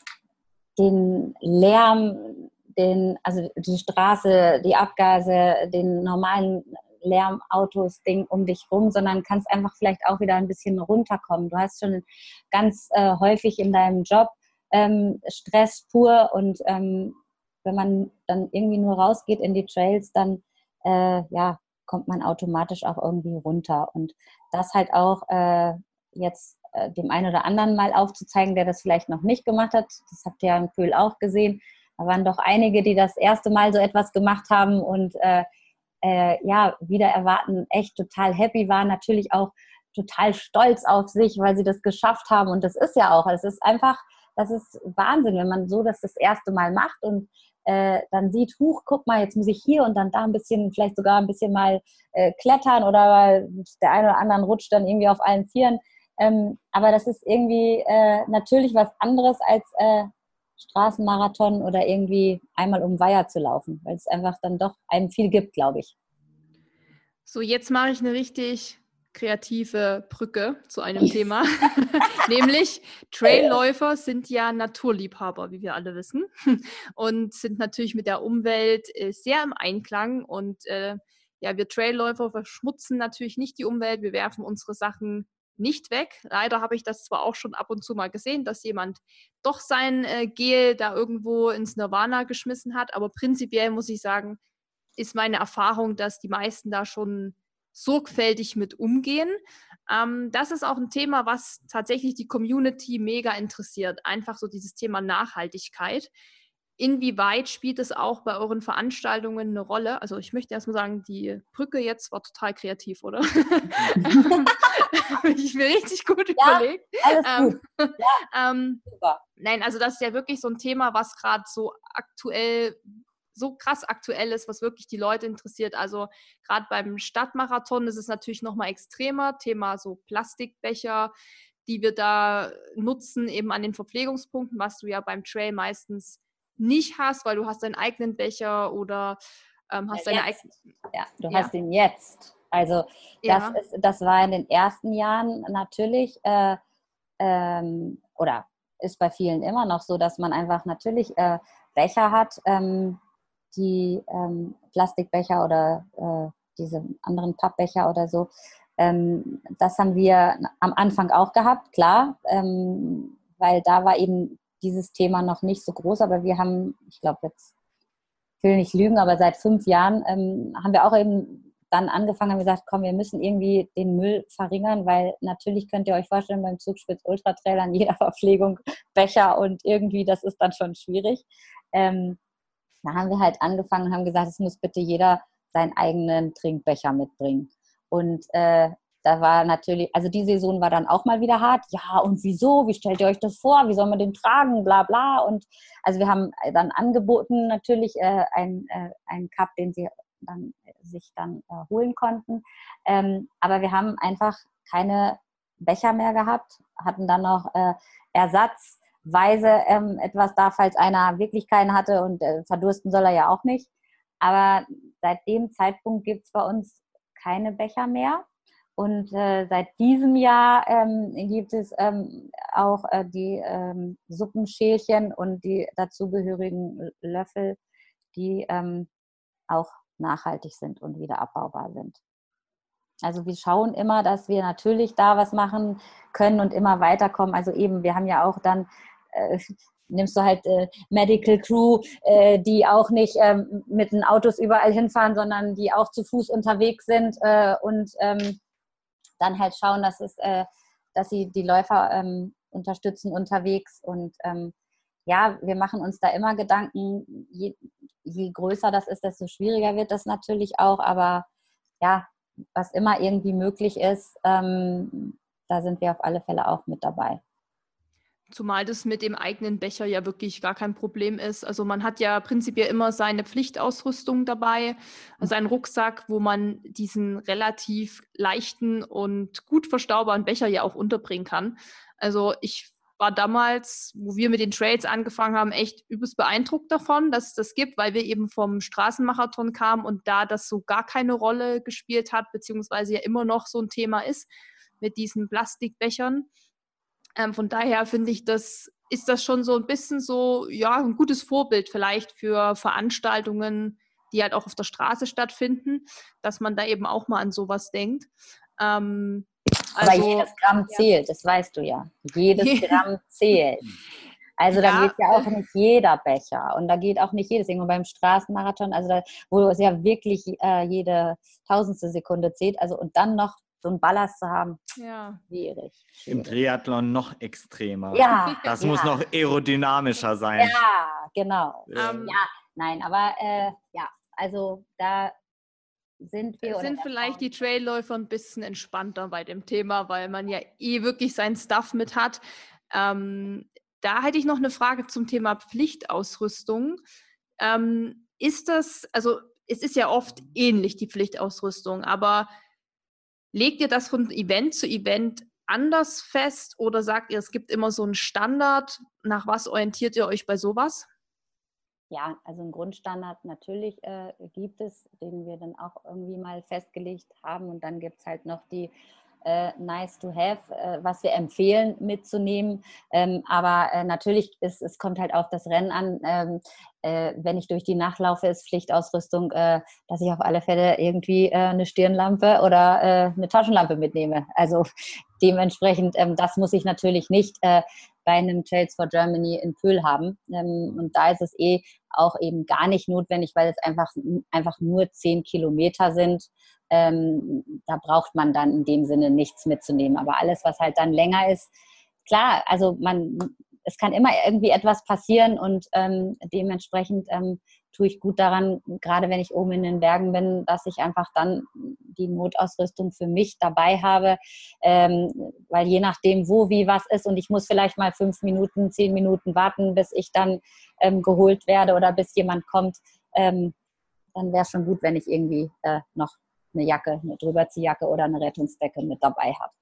den Lärm, den, also die Straße, die Abgase, den normalen Lärmautos, Ding um dich rum, sondern kannst einfach vielleicht auch wieder ein bisschen runterkommen. Du hast schon ganz äh, häufig in deinem Job ähm, Stress pur und ähm, wenn man dann irgendwie nur rausgeht in die Trails, dann äh, ja, kommt man automatisch auch irgendwie runter. Und das halt auch äh, jetzt äh, dem einen oder anderen mal aufzuzeigen, der das vielleicht noch nicht gemacht hat. Das habt ihr ja im Kühl auch gesehen. Da waren doch einige, die das erste Mal so etwas gemacht haben und äh, äh, ja, wieder erwarten, echt total happy waren, natürlich auch total stolz auf sich, weil sie das geschafft haben. Und das ist ja auch, es ist einfach, das ist Wahnsinn, wenn man so das das erste Mal macht und äh, dann sieht, huch, guck mal, jetzt muss ich hier und dann da ein bisschen, vielleicht sogar ein bisschen mal äh, klettern oder der eine oder andere rutscht dann irgendwie auf allen Vieren. Ähm, aber das ist irgendwie äh, natürlich was anderes als äh, Straßenmarathon oder irgendwie einmal um Weiher zu laufen, weil es einfach dann doch einem viel gibt, glaube ich. So, jetzt mache ich eine richtig kreative Brücke zu einem Thema, nämlich Trailläufer sind ja Naturliebhaber, wie wir alle wissen, und sind natürlich mit der Umwelt äh, sehr im Einklang und äh, ja, wir Trailläufer verschmutzen natürlich nicht die Umwelt, wir werfen unsere Sachen nicht weg. Leider habe ich das zwar auch schon ab und zu mal gesehen, dass jemand doch sein äh, Gel da irgendwo ins Nirvana geschmissen hat, aber prinzipiell muss ich sagen, ist meine Erfahrung, dass die meisten da schon sorgfältig mit umgehen. Ähm, das ist auch ein Thema, was tatsächlich die Community mega interessiert. Einfach so dieses Thema Nachhaltigkeit. Inwieweit spielt es auch bei euren Veranstaltungen eine Rolle? Also ich möchte erstmal sagen, die Brücke jetzt war total kreativ, oder? Habe ich mir richtig gut ja, überlegt. Alles ähm, gut. Ja, ähm, super. Nein, also das ist ja wirklich so ein Thema, was gerade so aktuell so krass aktuell ist, was wirklich die Leute interessiert. Also gerade beim Stadtmarathon ist es natürlich nochmal extremer. Thema so Plastikbecher, die wir da nutzen, eben an den Verpflegungspunkten, was du ja beim Trail meistens nicht hast, weil du hast deinen eigenen Becher oder ähm, hast ja, deine eigenen. Ja, du ja. hast ihn jetzt. Also das, ja. ist, das war in den ersten Jahren natürlich äh, ähm, oder ist bei vielen immer noch so, dass man einfach natürlich äh, Becher hat, ähm, die ähm, Plastikbecher oder äh, diese anderen Pappbecher oder so. Ähm, das haben wir am Anfang auch gehabt, klar, ähm, weil da war eben dieses Thema noch nicht so groß, aber wir haben, ich glaube jetzt, ich will nicht lügen, aber seit fünf Jahren ähm, haben wir auch eben dann angefangen, haben gesagt, komm, wir müssen irgendwie den Müll verringern, weil natürlich könnt ihr euch vorstellen, beim Zugspitz Ultra Trail an jeder Verpflegung Becher und irgendwie, das ist dann schon schwierig. Ähm, da haben wir halt angefangen und haben gesagt, es muss bitte jeder seinen eigenen Trinkbecher mitbringen. Und äh, da war natürlich, also die Saison war dann auch mal wieder hart. Ja, und wieso? Wie stellt ihr euch das vor? Wie soll man den tragen? Bla bla. Und also wir haben dann angeboten natürlich äh, einen, äh, einen Cup, den sie dann, sich dann äh, holen konnten. Ähm, aber wir haben einfach keine Becher mehr gehabt, hatten dann noch äh, Ersatz Weise ähm, etwas da, falls einer wirklich keinen hatte und äh, verdursten soll er ja auch nicht. Aber seit dem Zeitpunkt gibt es bei uns keine Becher mehr. Und äh, seit diesem Jahr ähm, gibt es ähm, auch äh, die ähm, Suppenschälchen und die dazugehörigen Löffel, die ähm, auch nachhaltig sind und wieder abbaubar sind. Also wir schauen immer, dass wir natürlich da was machen können und immer weiterkommen. Also eben, wir haben ja auch dann äh, nimmst du halt äh, Medical Crew, äh, die auch nicht ähm, mit den Autos überall hinfahren, sondern die auch zu Fuß unterwegs sind äh, und ähm, dann halt schauen, dass es, äh, dass sie die Läufer ähm, unterstützen unterwegs. Und ähm, ja, wir machen uns da immer Gedanken, je, je größer das ist, desto schwieriger wird das natürlich auch, aber ja, was immer irgendwie möglich ist, ähm, da sind wir auf alle Fälle auch mit dabei. Zumal das mit dem eigenen Becher ja wirklich gar kein Problem ist. Also man hat ja prinzipiell immer seine Pflichtausrüstung dabei, also einen Rucksack, wo man diesen relativ leichten und gut verstaubaren Becher ja auch unterbringen kann. Also ich war damals, wo wir mit den Trails angefangen haben, echt übelst beeindruckt davon, dass es das gibt, weil wir eben vom Straßenmarathon kamen und da das so gar keine Rolle gespielt hat, beziehungsweise ja immer noch so ein Thema ist mit diesen Plastikbechern. Ähm, von daher finde ich, das ist das schon so ein bisschen so, ja, ein gutes Vorbild vielleicht für Veranstaltungen, die halt auch auf der Straße stattfinden, dass man da eben auch mal an sowas denkt. Ähm, also, Aber jedes Gramm ja. zählt, das weißt du ja. Jedes Gramm zählt. Also da ja. geht ja auch nicht jeder Becher und da geht auch nicht jedes. Irgendwo beim Straßenmarathon, also da, wo es ja wirklich äh, jede tausendste Sekunde zählt, also und dann noch so einen Ballast zu haben, ja. schwierig. Im Triathlon noch extremer. Ja. Das ja. muss noch aerodynamischer sein. Ja, genau. Ähm, ja, nein, aber äh, ja, also da sind wir. Sind vielleicht die Trailläufer ein bisschen entspannter bei dem Thema, weil man ja eh wirklich sein Stuff mit hat. Ähm, da hätte ich noch eine Frage zum Thema Pflichtausrüstung. Ähm, ist das, also es ist ja oft ähnlich, die Pflichtausrüstung, aber legt ihr das von Event zu Event anders fest oder sagt ihr, es gibt immer so einen Standard? Nach was orientiert ihr euch bei sowas? Ja, also einen Grundstandard natürlich äh, gibt es, den wir dann auch irgendwie mal festgelegt haben. Und dann gibt es halt noch die äh, nice to have, äh, was wir empfehlen mitzunehmen. Ähm, aber äh, natürlich ist es kommt halt auf das Rennen an. Ähm, äh, wenn ich durch die Nacht laufe, ist Pflichtausrüstung, äh, dass ich auf alle Fälle irgendwie eine Stirnlampe oder eine Taschenlampe mitnehme. Also dementsprechend, ähm, das muss ich natürlich nicht bei einem Trails for Germany in Pöhl haben. Ähm, und da ist es eh auch eben gar nicht notwendig, weil es einfach, einfach nur zehn Kilometer sind. Ähm, da braucht man dann in dem Sinne nichts mitzunehmen. Aber alles, was halt dann länger ist, klar, also man, es kann immer irgendwie etwas passieren und ähm, dementsprechend ähm, tue ich gut daran, gerade wenn ich oben in den Bergen bin, dass ich einfach dann die Notausrüstung für mich dabei habe, ähm, weil je nachdem, wo, wie, was ist und ich muss vielleicht mal fünf Minuten, zehn Minuten warten, bis ich dann ähm, geholt werde oder bis jemand kommt, ähm, dann wäre es schon gut, wenn ich irgendwie äh, noch eine Jacke, eine Drüberziehjacke oder eine Rettungsdecke mit dabei habe.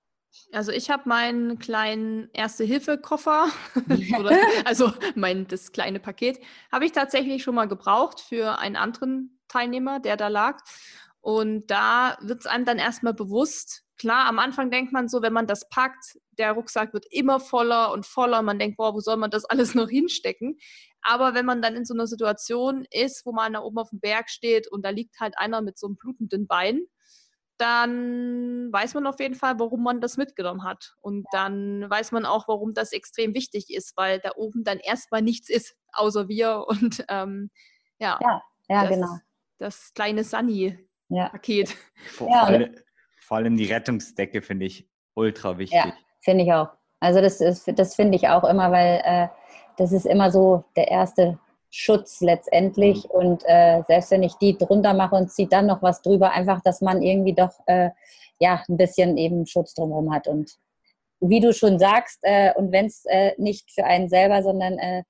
Also ich habe meinen kleinen Erste-Hilfe-Koffer, also mein das kleine Paket, habe ich tatsächlich schon mal gebraucht für einen anderen Teilnehmer, der da lag. Und da wird es einem dann erstmal bewusst, klar, am Anfang denkt man so, wenn man das packt, der Rucksack wird immer voller und voller. Man denkt, boah, wo soll man das alles noch hinstecken? Aber wenn man dann in so einer Situation ist, wo man da oben auf dem Berg steht und da liegt halt einer mit so einem blutenden Bein, dann weiß man auf jeden Fall, warum man das mitgenommen hat. Und dann weiß man auch, warum das extrem wichtig ist, weil da oben dann erstmal nichts ist, außer wir und ähm, ja, ja, ja das, genau. Das kleine Sunny-Paket. Ja. Vor, ja, allem, vor, allem die Rettungsdecke finde ich ultra wichtig. Ja, finde ich auch. Also das, ist, das finde ich auch immer, weil äh, das ist immer so der erste Schutz letztendlich. Mhm. Und äh, selbst wenn ich die drunter mache und ziehe dann noch was drüber, einfach, dass man irgendwie doch äh, ja ein bisschen eben Schutz drumherum hat. Und wie du schon sagst, äh, und wenn es äh, nicht für einen selber, sondern äh,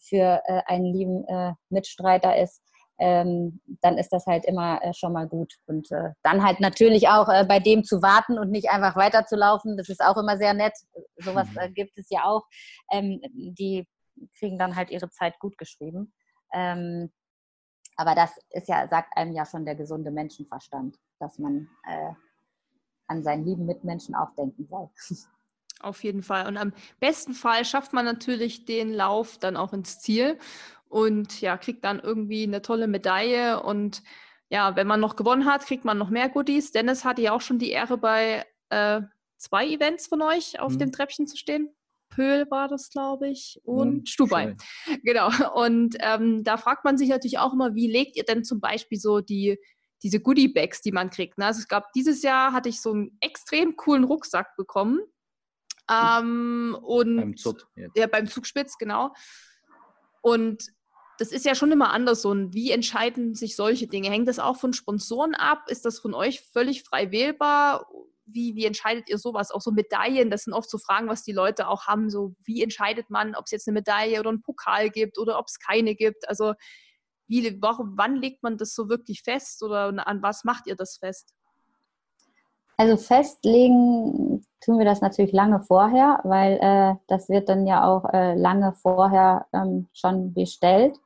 für äh, einen lieben Mitstreiter ist, ähm, dann ist das halt immer äh, schon mal gut. Und äh, dann halt natürlich auch äh, bei dem zu warten und nicht einfach weiterzulaufen. Das ist auch immer sehr nett. sowas äh, gibt es ja auch. Ähm, die kriegen dann halt ihre Zeit gut geschrieben. Ähm, aber das ist ja, sagt einem ja schon der gesunde Menschenverstand, dass man äh, an seinen lieben Mitmenschen auch denken soll. Auf jeden Fall. Und am besten Fall schafft man natürlich den Lauf dann auch ins Ziel und ja, kriegt dann irgendwie eine tolle Medaille. Und ja, wenn man noch gewonnen hat, kriegt man noch mehr Goodies. Dennis hatte ja auch schon die Ehre, bei äh, zwei Events von euch auf mhm. dem Treppchen zu stehen. Pöhl war das, glaube ich, und mhm, Stubai. Genau. Und ähm, da fragt man sich natürlich auch immer, wie legt ihr denn zum Beispiel so die diese Goodie-Bags, die man kriegt. Ne? Also es gab dieses Jahr hatte ich so einen extrem coolen Rucksack bekommen. Ähm, und beim Zug. Jetzt. Ja, beim Zugspitz, genau. Und das ist ja schon immer anders. So, und wie entscheiden sich solche Dinge? Hängt das auch von Sponsoren ab? Ist das von euch völlig frei wählbar? Wie, wie entscheidet ihr sowas? Auch so Medaillen, das sind oft so Fragen, was die Leute auch haben. So, wie entscheidet man, ob es jetzt eine Medaille oder einen Pokal gibt oder ob es keine gibt? Also, wie, wann legt man das so wirklich fest oder an was macht ihr das fest? Also festlegen tun wir das natürlich lange vorher, weil äh, das wird dann ja auch äh, lange vorher ähm, schon bestellt.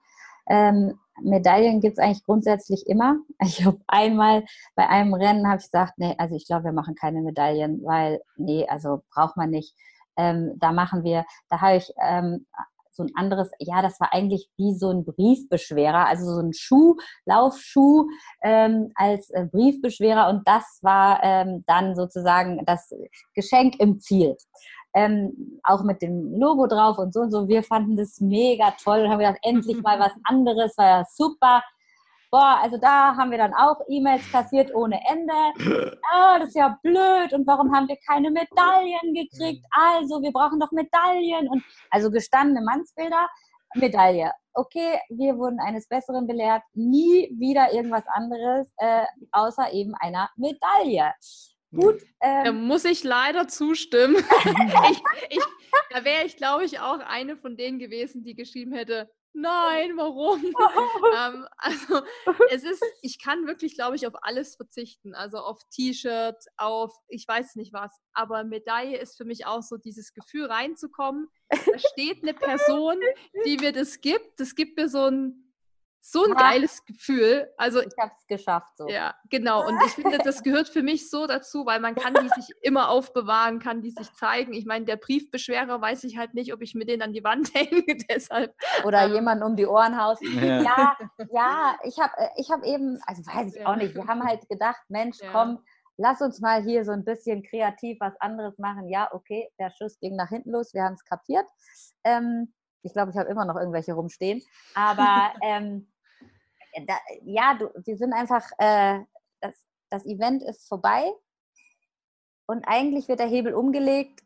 Ähm, Medaillen gibt es eigentlich grundsätzlich immer. Ich habe einmal bei einem Rennen habe ich gesagt, nee, also ich glaube, wir machen keine Medaillen, weil nee, also braucht man nicht. Ähm, da machen wir, da habe ich ähm, so ein anderes, ja, das war eigentlich wie so ein Briefbeschwerer, also so ein Schuh, Laufschuh ähm, als äh, Briefbeschwerer und das war ähm, dann sozusagen das Geschenk im Ziel ähm, auch mit dem Logo drauf und so und so. Wir fanden das mega toll und haben gedacht, endlich mal was anderes, war ja super. Boah, also da haben wir dann auch E-Mails kassiert ohne Ende. Oh, das ist ja blöd und warum haben wir keine Medaillen gekriegt? Also, wir brauchen doch Medaillen und also gestandene Mannsbilder, Medaille. Okay, wir wurden eines Besseren belehrt. Nie wieder irgendwas anderes, äh, außer eben einer Medaille. Gut. Ähm, da muss ich leider zustimmen. ich, ich, da wäre ich, glaube ich, auch eine von denen gewesen, die geschrieben hätte, nein, warum? ähm, also es ist, ich kann wirklich, glaube ich, auf alles verzichten. Also auf T-Shirt, auf ich weiß nicht was. Aber Medaille ist für mich auch so dieses Gefühl reinzukommen. Da steht eine Person, die mir das gibt. Das gibt mir so ein so ein geiles Gefühl. Also ich habe es geschafft. So. Ja, genau. Und ich finde, das gehört für mich so dazu, weil man kann die sich immer aufbewahren, kann die sich zeigen. Ich meine, der Briefbeschwerer weiß ich halt nicht, ob ich mir den an die Wand hänge. Deshalb. Oder ähm, jemanden um die Ohren haus. Ja, ja, ja ich habe äh, ich hab eben, also weiß ich ja. auch nicht. Wir haben halt gedacht, Mensch, ja. komm. Lass uns mal hier so ein bisschen kreativ was anderes machen. Ja, okay, der Schuss ging nach hinten los, wir haben es kapiert. Ähm, ich glaube, ich habe immer noch irgendwelche rumstehen. Aber ähm, da, ja, du, wir sind einfach, äh, das, das Event ist vorbei und eigentlich wird der Hebel umgelegt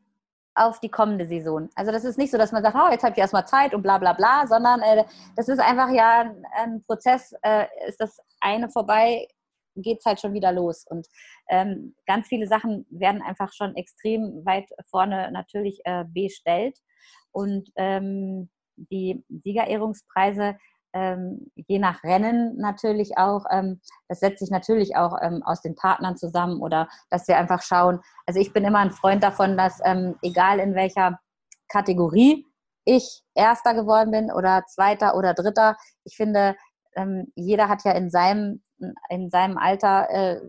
auf die kommende Saison. Also das ist nicht so, dass man sagt, oh, jetzt habe ich erstmal Zeit und bla bla bla, sondern äh, das ist einfach ja ein, ein Prozess, äh, ist das eine vorbei, geht es halt schon wieder los. Und ähm, ganz viele Sachen werden einfach schon extrem weit vorne natürlich äh, bestellt. Und ähm, die Siegerehrungspreise ähm, je nach Rennen natürlich auch, ähm, das setzt sich natürlich auch ähm, aus den Partnern zusammen oder dass wir einfach schauen. Also ich bin immer ein Freund davon, dass ähm, egal in welcher Kategorie ich Erster geworden bin oder Zweiter oder Dritter, ich finde, ähm, jeder hat ja in seinem in seinem Alter äh,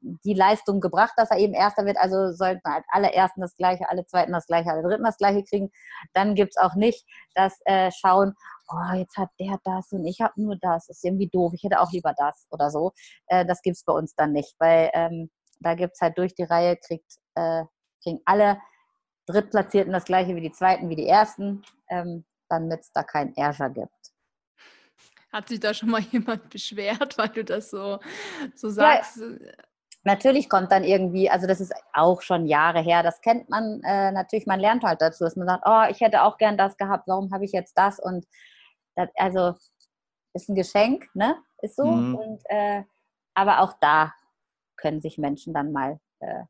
die Leistung gebracht, dass er eben Erster wird. Also sollten halt alle Ersten das Gleiche, alle Zweiten das Gleiche, alle Dritten das Gleiche kriegen. Dann gibt es auch nicht das äh, Schauen, oh, jetzt hat der das und ich habe nur das. Ist irgendwie doof, ich hätte auch lieber das oder so. Äh, das gibt es bei uns dann nicht, weil ähm, da gibt es halt durch die Reihe, kriegt, äh, kriegen alle Drittplatzierten das Gleiche wie die Zweiten, wie die Ersten, ähm, damit es da keinen Ärger gibt. Hat sich da schon mal jemand beschwert, weil du das so, so sagst? Ja, natürlich kommt dann irgendwie, also das ist auch schon Jahre her, das kennt man äh, natürlich, man lernt halt dazu, dass man sagt, oh, ich hätte auch gern das gehabt, warum habe ich jetzt das? Und das, also ist ein Geschenk, ne? Ist so. Mhm. Und, äh, aber auch da können sich Menschen dann mal äh,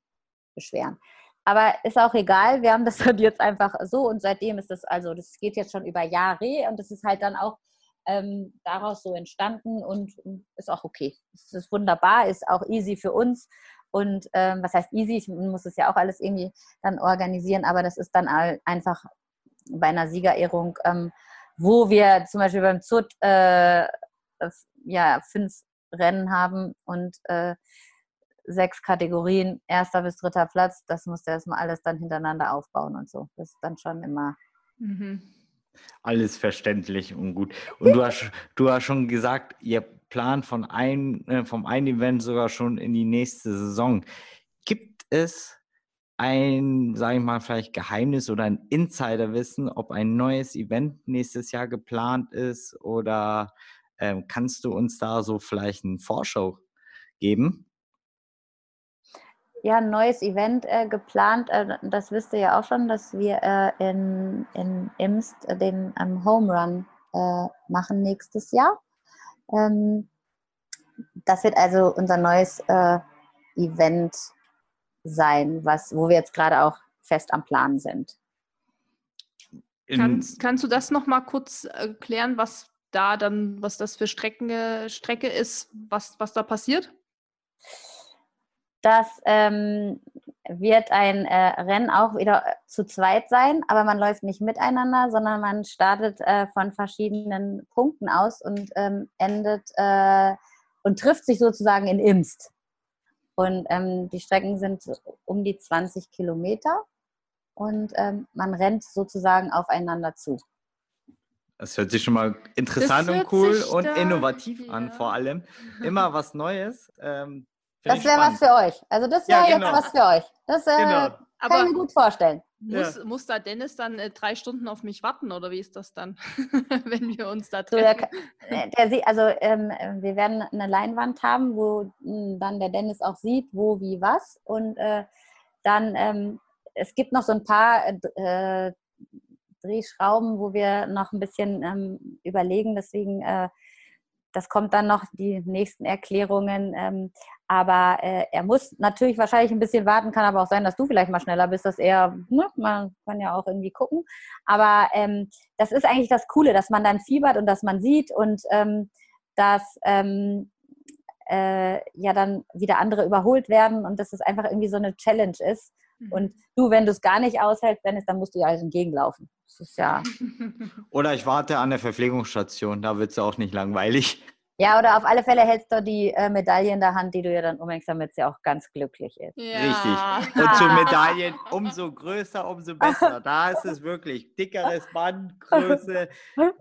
beschweren. Aber ist auch egal, wir haben das dann jetzt einfach so und seitdem ist das, also das geht jetzt schon über Jahre und das ist halt dann auch ähm, daraus so entstanden und ist auch okay. Es ist wunderbar, ist auch easy für uns Und ähm, was heißt easy? Ich muss es ja auch alles irgendwie dann organisieren, aber das ist dann einfach bei einer Siegerehrung, ähm, wo wir zum Beispiel beim ZUT äh, ja, fünf Rennen haben und äh, sechs Kategorien, erster bis dritter Platz, das musst du erstmal alles dann hintereinander aufbauen und so. Das ist dann schon immer. Mhm. Alles verständlich und gut. Und du hast, du hast schon gesagt, ihr plant von ein, äh, vom einen Event sogar schon in die nächste Saison. Gibt es ein, sage ich mal, vielleicht Geheimnis oder ein Insiderwissen, ob ein neues Event nächstes Jahr geplant ist oder ähm, kannst du uns da so vielleicht eine Vorschau geben? Ja, ein neues Event äh, geplant. Äh, das wisst ihr ja auch schon, dass wir äh, in, in Imst den ähm, Home Run äh, machen nächstes Jahr. Ähm, das wird also unser neues äh, Event sein, was, wo wir jetzt gerade auch fest am Plan sind. Kannst, kannst du das noch mal kurz erklären, was da dann, was das für Strecken, Strecke ist, was, was da passiert? Das ähm, wird ein äh, Rennen auch wieder zu zweit sein, aber man läuft nicht miteinander, sondern man startet äh, von verschiedenen Punkten aus und ähm, endet äh, und trifft sich sozusagen in Imst. Und ähm, die Strecken sind um die 20 Kilometer und ähm, man rennt sozusagen aufeinander zu. Das hört sich schon mal interessant und cool und innovativ ja. an, vor allem. Immer was Neues. Ähm, das wäre was für euch. Also das wäre ja, genau. jetzt was für euch. Das äh, genau. kann ich mir gut vorstellen. Muss, ja. muss da Dennis dann äh, drei Stunden auf mich warten oder wie ist das dann, wenn wir uns da treffen? So, der, äh, der, also ähm, wir werden eine Leinwand haben, wo mh, hm, dann der Dennis auch sieht, wo, wie, was. Und äh, dann, ähm, es gibt noch so ein paar äh, Drehschrauben, wo wir noch ein bisschen ähm, überlegen. Deswegen äh, das kommt dann noch, die nächsten Erklärungen. Ähm, aber äh, er muss natürlich wahrscheinlich ein bisschen warten, kann aber auch sein, dass du vielleicht mal schneller bist, dass er, ne, man kann ja auch irgendwie gucken. Aber ähm, das ist eigentlich das Coole, dass man dann fiebert und dass man sieht und ähm, dass ähm, äh, ja dann wieder andere überholt werden und dass es einfach irgendwie so eine Challenge ist. Mhm. Und du, wenn du es gar nicht aushältst, Dennis, dann musst du ja halt entgegenlaufen. Das ist ja. Oder ich warte an der Verpflegungsstation, da wird es auch nicht langweilig. Ja, oder auf alle Fälle hältst du die äh, Medaille in der Hand, die du ihr dann umhängst, damit sie auch ganz glücklich ist. Ja. Richtig. Und zu Medaillen umso größer, umso besser. Da ist es wirklich dickeres Band, Größe.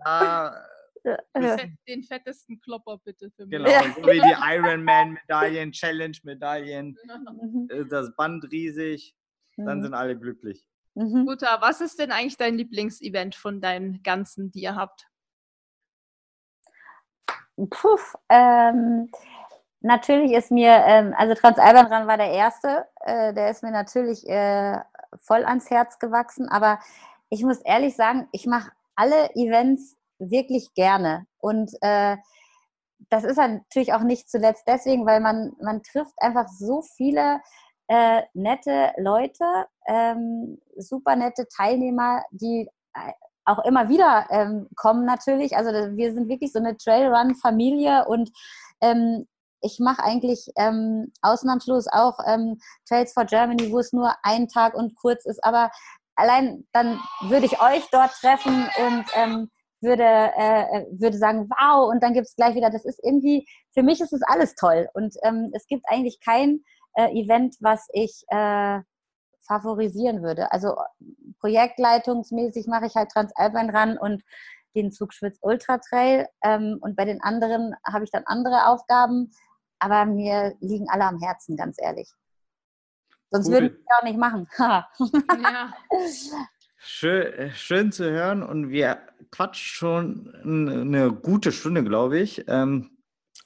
Da den fettesten Klopper bitte für mich. Genau, so wie die Ironman-Medaillen, Challenge-Medaillen. Mhm. Das Band riesig, dann mhm. sind alle glücklich. Mhm. Guta, was ist denn eigentlich dein Lieblingsevent von deinen ganzen, die ihr habt? Puh, ähm, natürlich ist mir, ähm, also Transalbanran war der erste, äh, der ist mir natürlich äh, voll ans Herz gewachsen, aber ich muss ehrlich sagen, ich mache alle Events wirklich gerne und äh, das ist natürlich auch nicht zuletzt deswegen, weil man, man trifft einfach so viele äh, nette Leute, ähm, super nette Teilnehmer, die äh, auch immer wieder ähm, kommen natürlich. Also wir sind wirklich so eine Trailrun-Familie und ähm, ich mache eigentlich ähm, ausnahmslos auch ähm, Trails for Germany, wo es nur ein Tag und kurz ist. Aber allein dann würde ich euch dort treffen und ähm, würde, äh, würde sagen, wow, und dann gibt es gleich wieder, das ist irgendwie, für mich ist es alles toll. Und ähm, es gibt eigentlich kein äh, Event, was ich äh, favorisieren würde. Also projektleitungsmäßig mache ich halt Transalpine ran und den Zugschwitz Ultra Trail ähm, und bei den anderen habe ich dann andere Aufgaben, aber mir liegen alle am Herzen, ganz ehrlich. Sonst cool. würde ich es auch nicht machen. ja. Schön, äh, schön zu hören und wir quatschen schon eine gute Stunde, glaube ich. Ähm,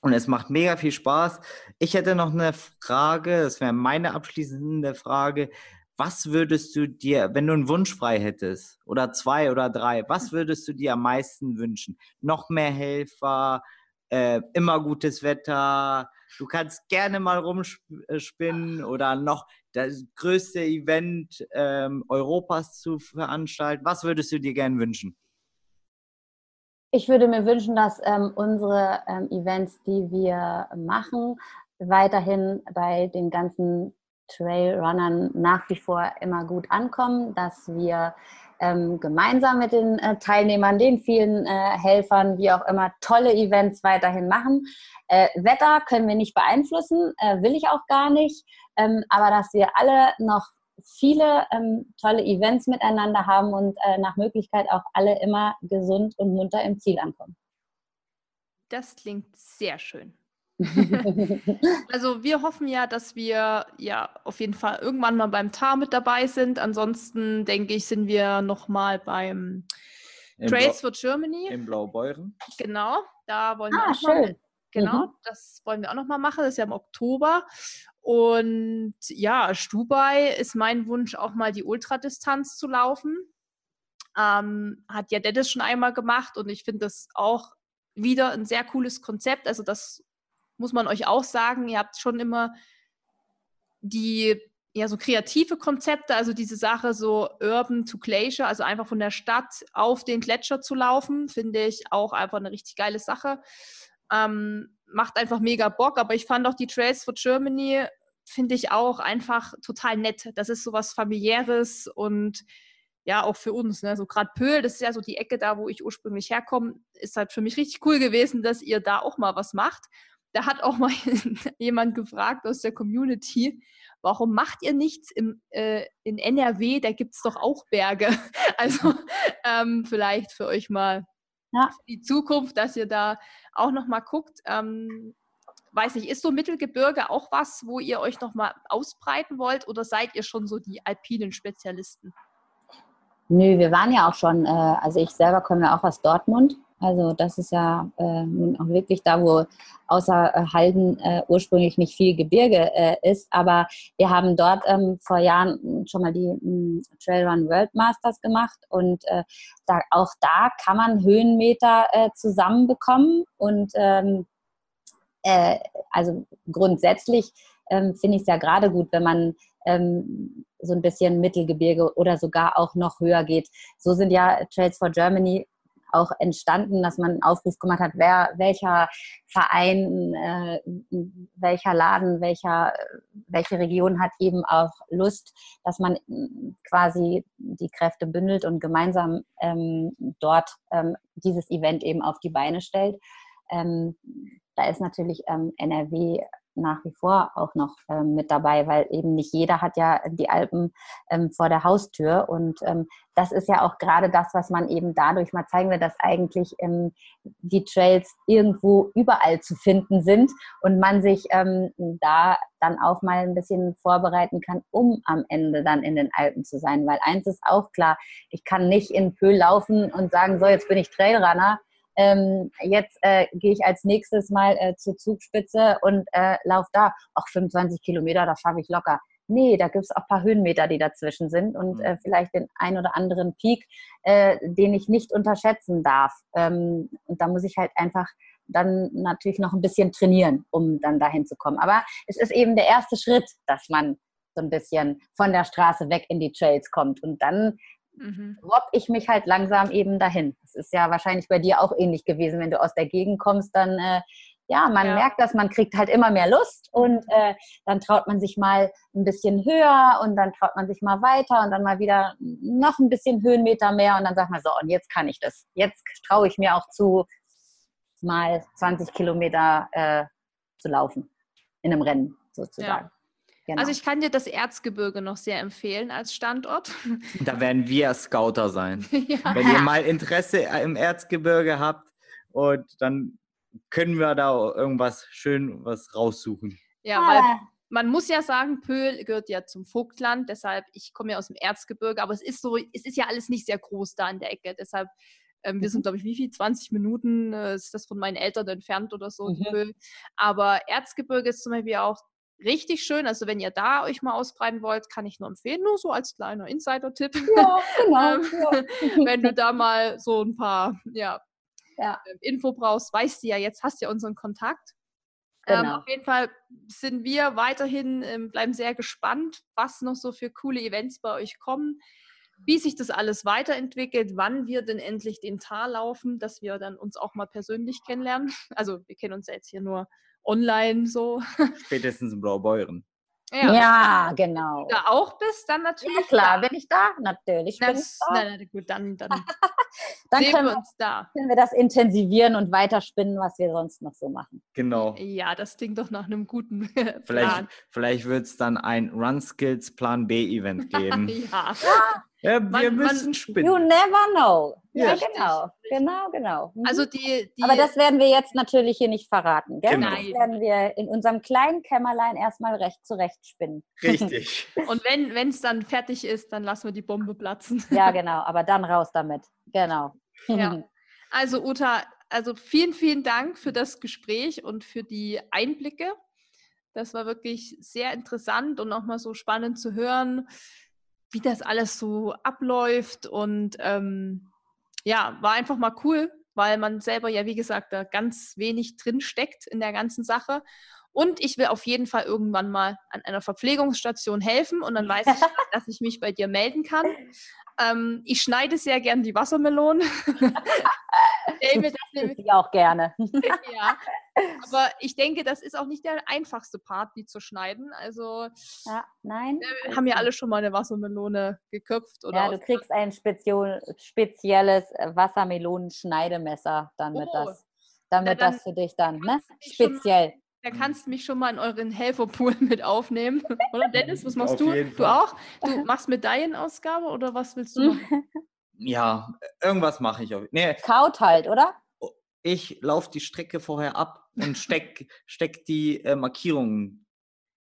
und es macht mega viel Spaß. Ich hätte noch eine Frage, das wäre meine abschließende Frage. Was würdest du dir, wenn du einen Wunsch frei hättest, oder zwei oder drei, was würdest du dir am meisten wünschen? Noch mehr Helfer, äh, immer gutes Wetter, du kannst gerne mal rumspinnen oder noch das größte Event ähm, Europas zu veranstalten. Was würdest du dir gerne wünschen? Ich würde mir wünschen, dass ähm, unsere ähm, Events, die wir machen, weiterhin bei den ganzen Trailrunnern nach wie vor immer gut ankommen, dass wir ähm, gemeinsam mit den äh, Teilnehmern, den vielen äh, Helfern, wie auch immer, tolle Events weiterhin machen. Äh, Wetter können wir nicht beeinflussen, äh, will ich auch gar nicht, ähm, aber dass wir alle noch viele ähm, tolle Events miteinander haben und äh, nach Möglichkeit auch alle immer gesund und munter im Ziel ankommen. Das klingt sehr schön. also wir hoffen ja, dass wir ja auf jeden Fall irgendwann mal beim TAR mit dabei sind. Ansonsten denke ich, sind wir noch mal beim Im Trails for Germany. In Blaubeuren. Genau, da wollen wir ah, auch schön. mal. Genau, mhm. das wollen wir auch noch mal machen. Das ist ja im Oktober. Und ja, Stubai ist mein Wunsch, auch mal die Ultradistanz zu laufen. Ähm, hat ja Dennis schon einmal gemacht und ich finde das auch wieder ein sehr cooles Konzept. Also das muss man euch auch sagen, ihr habt schon immer die ja so kreative Konzepte, also diese Sache so Urban to Glacier, also einfach von der Stadt auf den Gletscher zu laufen, finde ich auch einfach eine richtig geile Sache. Ähm, macht einfach mega Bock, aber ich fand auch die Trails for Germany, finde ich auch einfach total nett. Das ist so was familiäres und ja, auch für uns. Ne? So gerade Pöhl, das ist ja so die Ecke da, wo ich ursprünglich herkomme, ist halt für mich richtig cool gewesen, dass ihr da auch mal was macht da hat auch mal jemand gefragt aus der Community, warum macht ihr nichts im, äh, in NRW? Da gibt es doch auch Berge. Also ähm, vielleicht für euch mal ja. die Zukunft, dass ihr da auch noch mal guckt. Ähm, weiß nicht, ist so Mittelgebirge auch was, wo ihr euch noch mal ausbreiten wollt oder seid ihr schon so die alpinen Spezialisten? Nö, wir waren ja auch schon, äh, also ich selber komme ja auch aus Dortmund also das ist ja äh, nun auch wirklich da, wo außer äh, Halden äh, ursprünglich nicht viel Gebirge äh, ist. Aber wir haben dort ähm, vor Jahren schon mal die ähm, Trailrun World Masters gemacht und äh, da, auch da kann man Höhenmeter äh, zusammenbekommen. Und ähm, also grundsätzlich ähm, finde ich es ja gerade gut, wenn man ähm, so ein bisschen Mittelgebirge oder sogar auch noch höher geht. So sind ja Trails for Germany auch entstanden, dass man einen Aufruf gemacht hat, wer, welcher Verein, äh, welcher Laden, welcher, welche Region hat eben auch Lust, dass man quasi die Kräfte bündelt und gemeinsam ähm, dort ähm, dieses Event eben auf die Beine stellt. Ähm, da ist natürlich ähm, NRW nach wie vor auch noch ähm, mit dabei, weil eben nicht jeder hat ja die Alpen ähm, vor der Haustür. Und ähm, das ist ja auch gerade das, was man eben dadurch mal zeigen will, dass eigentlich ähm, die Trails irgendwo überall zu finden sind und man sich ähm, da dann auch mal ein bisschen vorbereiten kann, um am Ende dann in den Alpen zu sein. Weil eins ist auch klar, ich kann nicht in Pöhl laufen und sagen, so, jetzt bin ich Trailrunner ähm, jetzt äh, gehe ich als nächstes mal äh, zur Zugspitze und äh, laufe da. Auch 25 Kilometer, da schaffe ich locker. Nee, da gibt es auch ein paar Höhenmeter, die dazwischen sind und äh, vielleicht den ein oder anderen Peak, äh, den ich nicht unterschätzen darf. Ähm, und da muss ich halt einfach dann natürlich noch ein bisschen trainieren, um dann dahin zu kommen. Aber es ist eben der erste Schritt, dass man so ein bisschen von der Straße weg in die Trails kommt. Und dann mhm. robb ich mich halt langsam eben dahin. Das ist ja wahrscheinlich bei dir auch ähnlich gewesen, wenn du aus der Gegend kommst, dann äh, ja, man ja. merkt das, man kriegt halt immer mehr Lust und äh, dann traut man sich mal ein bisschen höher und dann traut man sich mal weiter und dann mal wieder noch ein bisschen Höhenmeter mehr und dann sagt man so, und jetzt kann ich das. Jetzt traue ich mir auch zu, mal 20 Kilometer äh, zu laufen in einem Rennen sozusagen. Ja. Genau. Also ich kann dir das Erzgebirge noch sehr empfehlen als Standort. Da werden wir Scouter sein. ja. Wenn ihr mal Interesse im Erzgebirge habt und dann können wir da irgendwas schön was raussuchen. Ja, ah. weil man muss ja sagen, Pöhl gehört ja zum Vogtland, deshalb, ich komme ja aus dem Erzgebirge, aber es ist so, es ist ja alles nicht sehr groß da in der Ecke, deshalb ähm, wir sind, mhm. glaube ich, wie viel? 20 Minuten äh, ist das von meinen Eltern entfernt oder so, mhm. Aber Erzgebirge ist zum Beispiel auch richtig schön. Also wenn ihr da euch mal ausbreiten wollt, kann ich nur empfehlen, nur so als kleiner Insider-Tipp. Ja, genau. Ähm, ja. wenn du da mal so ein paar ja, ja. Ähm, Info brauchst, weißt du ja, jetzt hast du ja unseren Kontakt. Ähm, genau. Ähm, auf jeden Fall sind wir weiterhin, ähm, bleiben sehr gespannt, was noch so für coole Events bei euch kommen, wie sich das alles weiterentwickelt, wann wir denn endlich den Tal laufen, dass wir dann uns auch mal persönlich kennenlernen. Also wir kennen uns ja jetzt hier nur online so. Spätestens in Blaubeuren. Ja, ja genau. Da auch bist, dann natürlich. Ja, klar, da. bin ich da? Natürlich. bin ich da. Nein, gut, dann, dann, dann sehen können wir uns da. Können wir das intensivieren und weiterspinnen, was wir sonst noch so machen. Genau. Ja, das klingt doch nach einem guten Plan. Vielleicht, vielleicht wird es dann ein Run Skills Plan B Event geben. ja. Ja, wir man, müssen man, spinnen. You never know. Ja, ja genau. Genau, genau. Mhm. Also die, die, Aber das werden wir jetzt natürlich hier nicht verraten. Gell? Genau. Das werden wir in unserem kleinen Kämmerlein erstmal recht zurecht spinnen. Richtig. Und wenn es dann fertig ist, dann lassen wir die Bombe platzen. Ja, genau. Aber dann raus damit. Genau. Ja. Also Uta, also vielen, vielen Dank für das Gespräch und für die Einblicke. Das war wirklich sehr interessant und auch mal so spannend zu hören, wie das alles so abläuft. Und ähm, ja, war einfach mal cool, weil man selber ja, wie gesagt, da ganz wenig drin steckt in der ganzen Sache. Und ich will auf jeden Fall irgendwann mal an einer Verpflegungsstation helfen und dann weiß ich, dass ich mich bei dir melden kann. Ähm, ich schneide sehr gern die Wassermelonen. das ich auch gerne. ja, aber ich denke, das ist auch nicht der einfachste Part, die zu schneiden. Also, ja, nein. Wir haben ja alle schon mal eine Wassermelone geköpft. Oder ja, du kriegst ein spezielles Wassermelonenschneidemesser, damit, oh. das, damit ja, das für dich dann, ne? Speziell. Da kannst du mich schon mal in euren Helferpool mit aufnehmen. Oder Dennis, was machst Auf du? Du auch? Du machst Medaillenausgabe oder was willst du machen? Ja, irgendwas mache ich. Nee. Kaut halt, oder? Ich laufe die Strecke vorher ab und steck, steck die äh, Markierungen.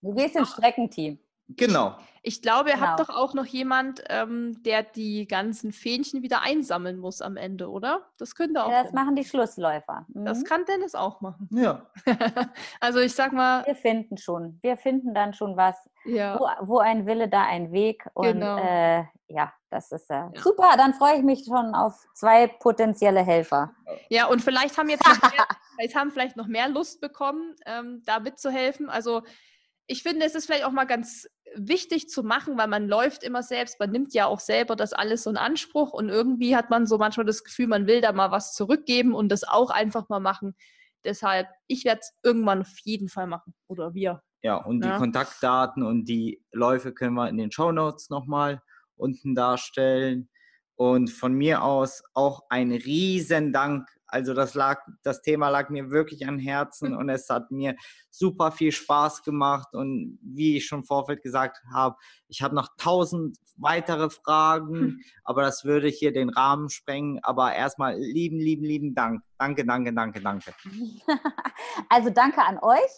Du gehst ins Streckenteam. Genau. Ich glaube, ihr genau. habt doch auch noch jemand, ähm, der die ganzen Fähnchen wieder einsammeln muss am Ende, oder? Das könnte auch. Ja, das Dennis. machen die Schlussläufer. Mhm. Das kann Dennis auch machen. Ja. also ich sag mal. Wir finden schon. Wir finden dann schon was. Ja. Wo, wo ein Wille, da ein Weg. Und genau. äh, ja, das ist äh, ja. super. Dann freue ich mich schon auf zwei potenzielle Helfer. Ja, und vielleicht haben jetzt noch mehr, vielleicht haben vielleicht noch mehr Lust bekommen, ähm, da mitzuhelfen. Also ich finde, es ist vielleicht auch mal ganz wichtig zu machen, weil man läuft immer selbst, man nimmt ja auch selber das alles so in Anspruch und irgendwie hat man so manchmal das Gefühl, man will da mal was zurückgeben und das auch einfach mal machen. Deshalb, ich werde es irgendwann auf jeden Fall machen oder wir. Ja, und ja. die Kontaktdaten und die Läufe können wir in den Show Notes nochmal unten darstellen. Und von mir aus auch ein riesen Dank also das lag, das Thema lag mir wirklich am Herzen und es hat mir super viel Spaß gemacht. Und wie ich schon im Vorfeld gesagt habe, ich habe noch tausend weitere Fragen, aber das würde hier den Rahmen sprengen. Aber erstmal lieben, lieben, lieben Dank. Danke, danke, danke, danke. Also danke an euch.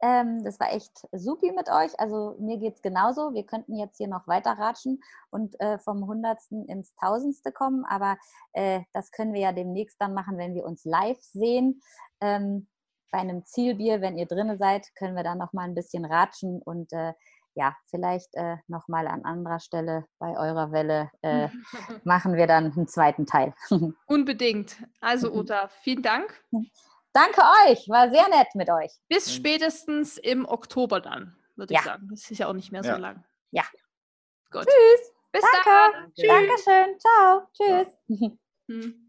Ähm, das war echt supi mit euch. Also mir geht es genauso. Wir könnten jetzt hier noch weiter ratschen und äh, vom Hundertsten ins Tausendste kommen, aber äh, das können wir ja demnächst dann machen, wenn wir uns live sehen. Ähm, bei einem Zielbier, wenn ihr drinne seid, können wir dann noch mal ein bisschen ratschen und äh, ja, vielleicht äh, nochmal an anderer Stelle bei eurer Welle äh, machen wir dann einen zweiten Teil. Unbedingt. Also Uta, vielen Dank. Danke euch, war sehr nett mit euch. Bis spätestens im Oktober dann, würde ja. ich sagen. Das ist ja auch nicht mehr so ja. lang. Ja. Gut. Tschüss. Bis Danke. dann. Tschüss. Dankeschön. Ciao. Tschüss. Hm.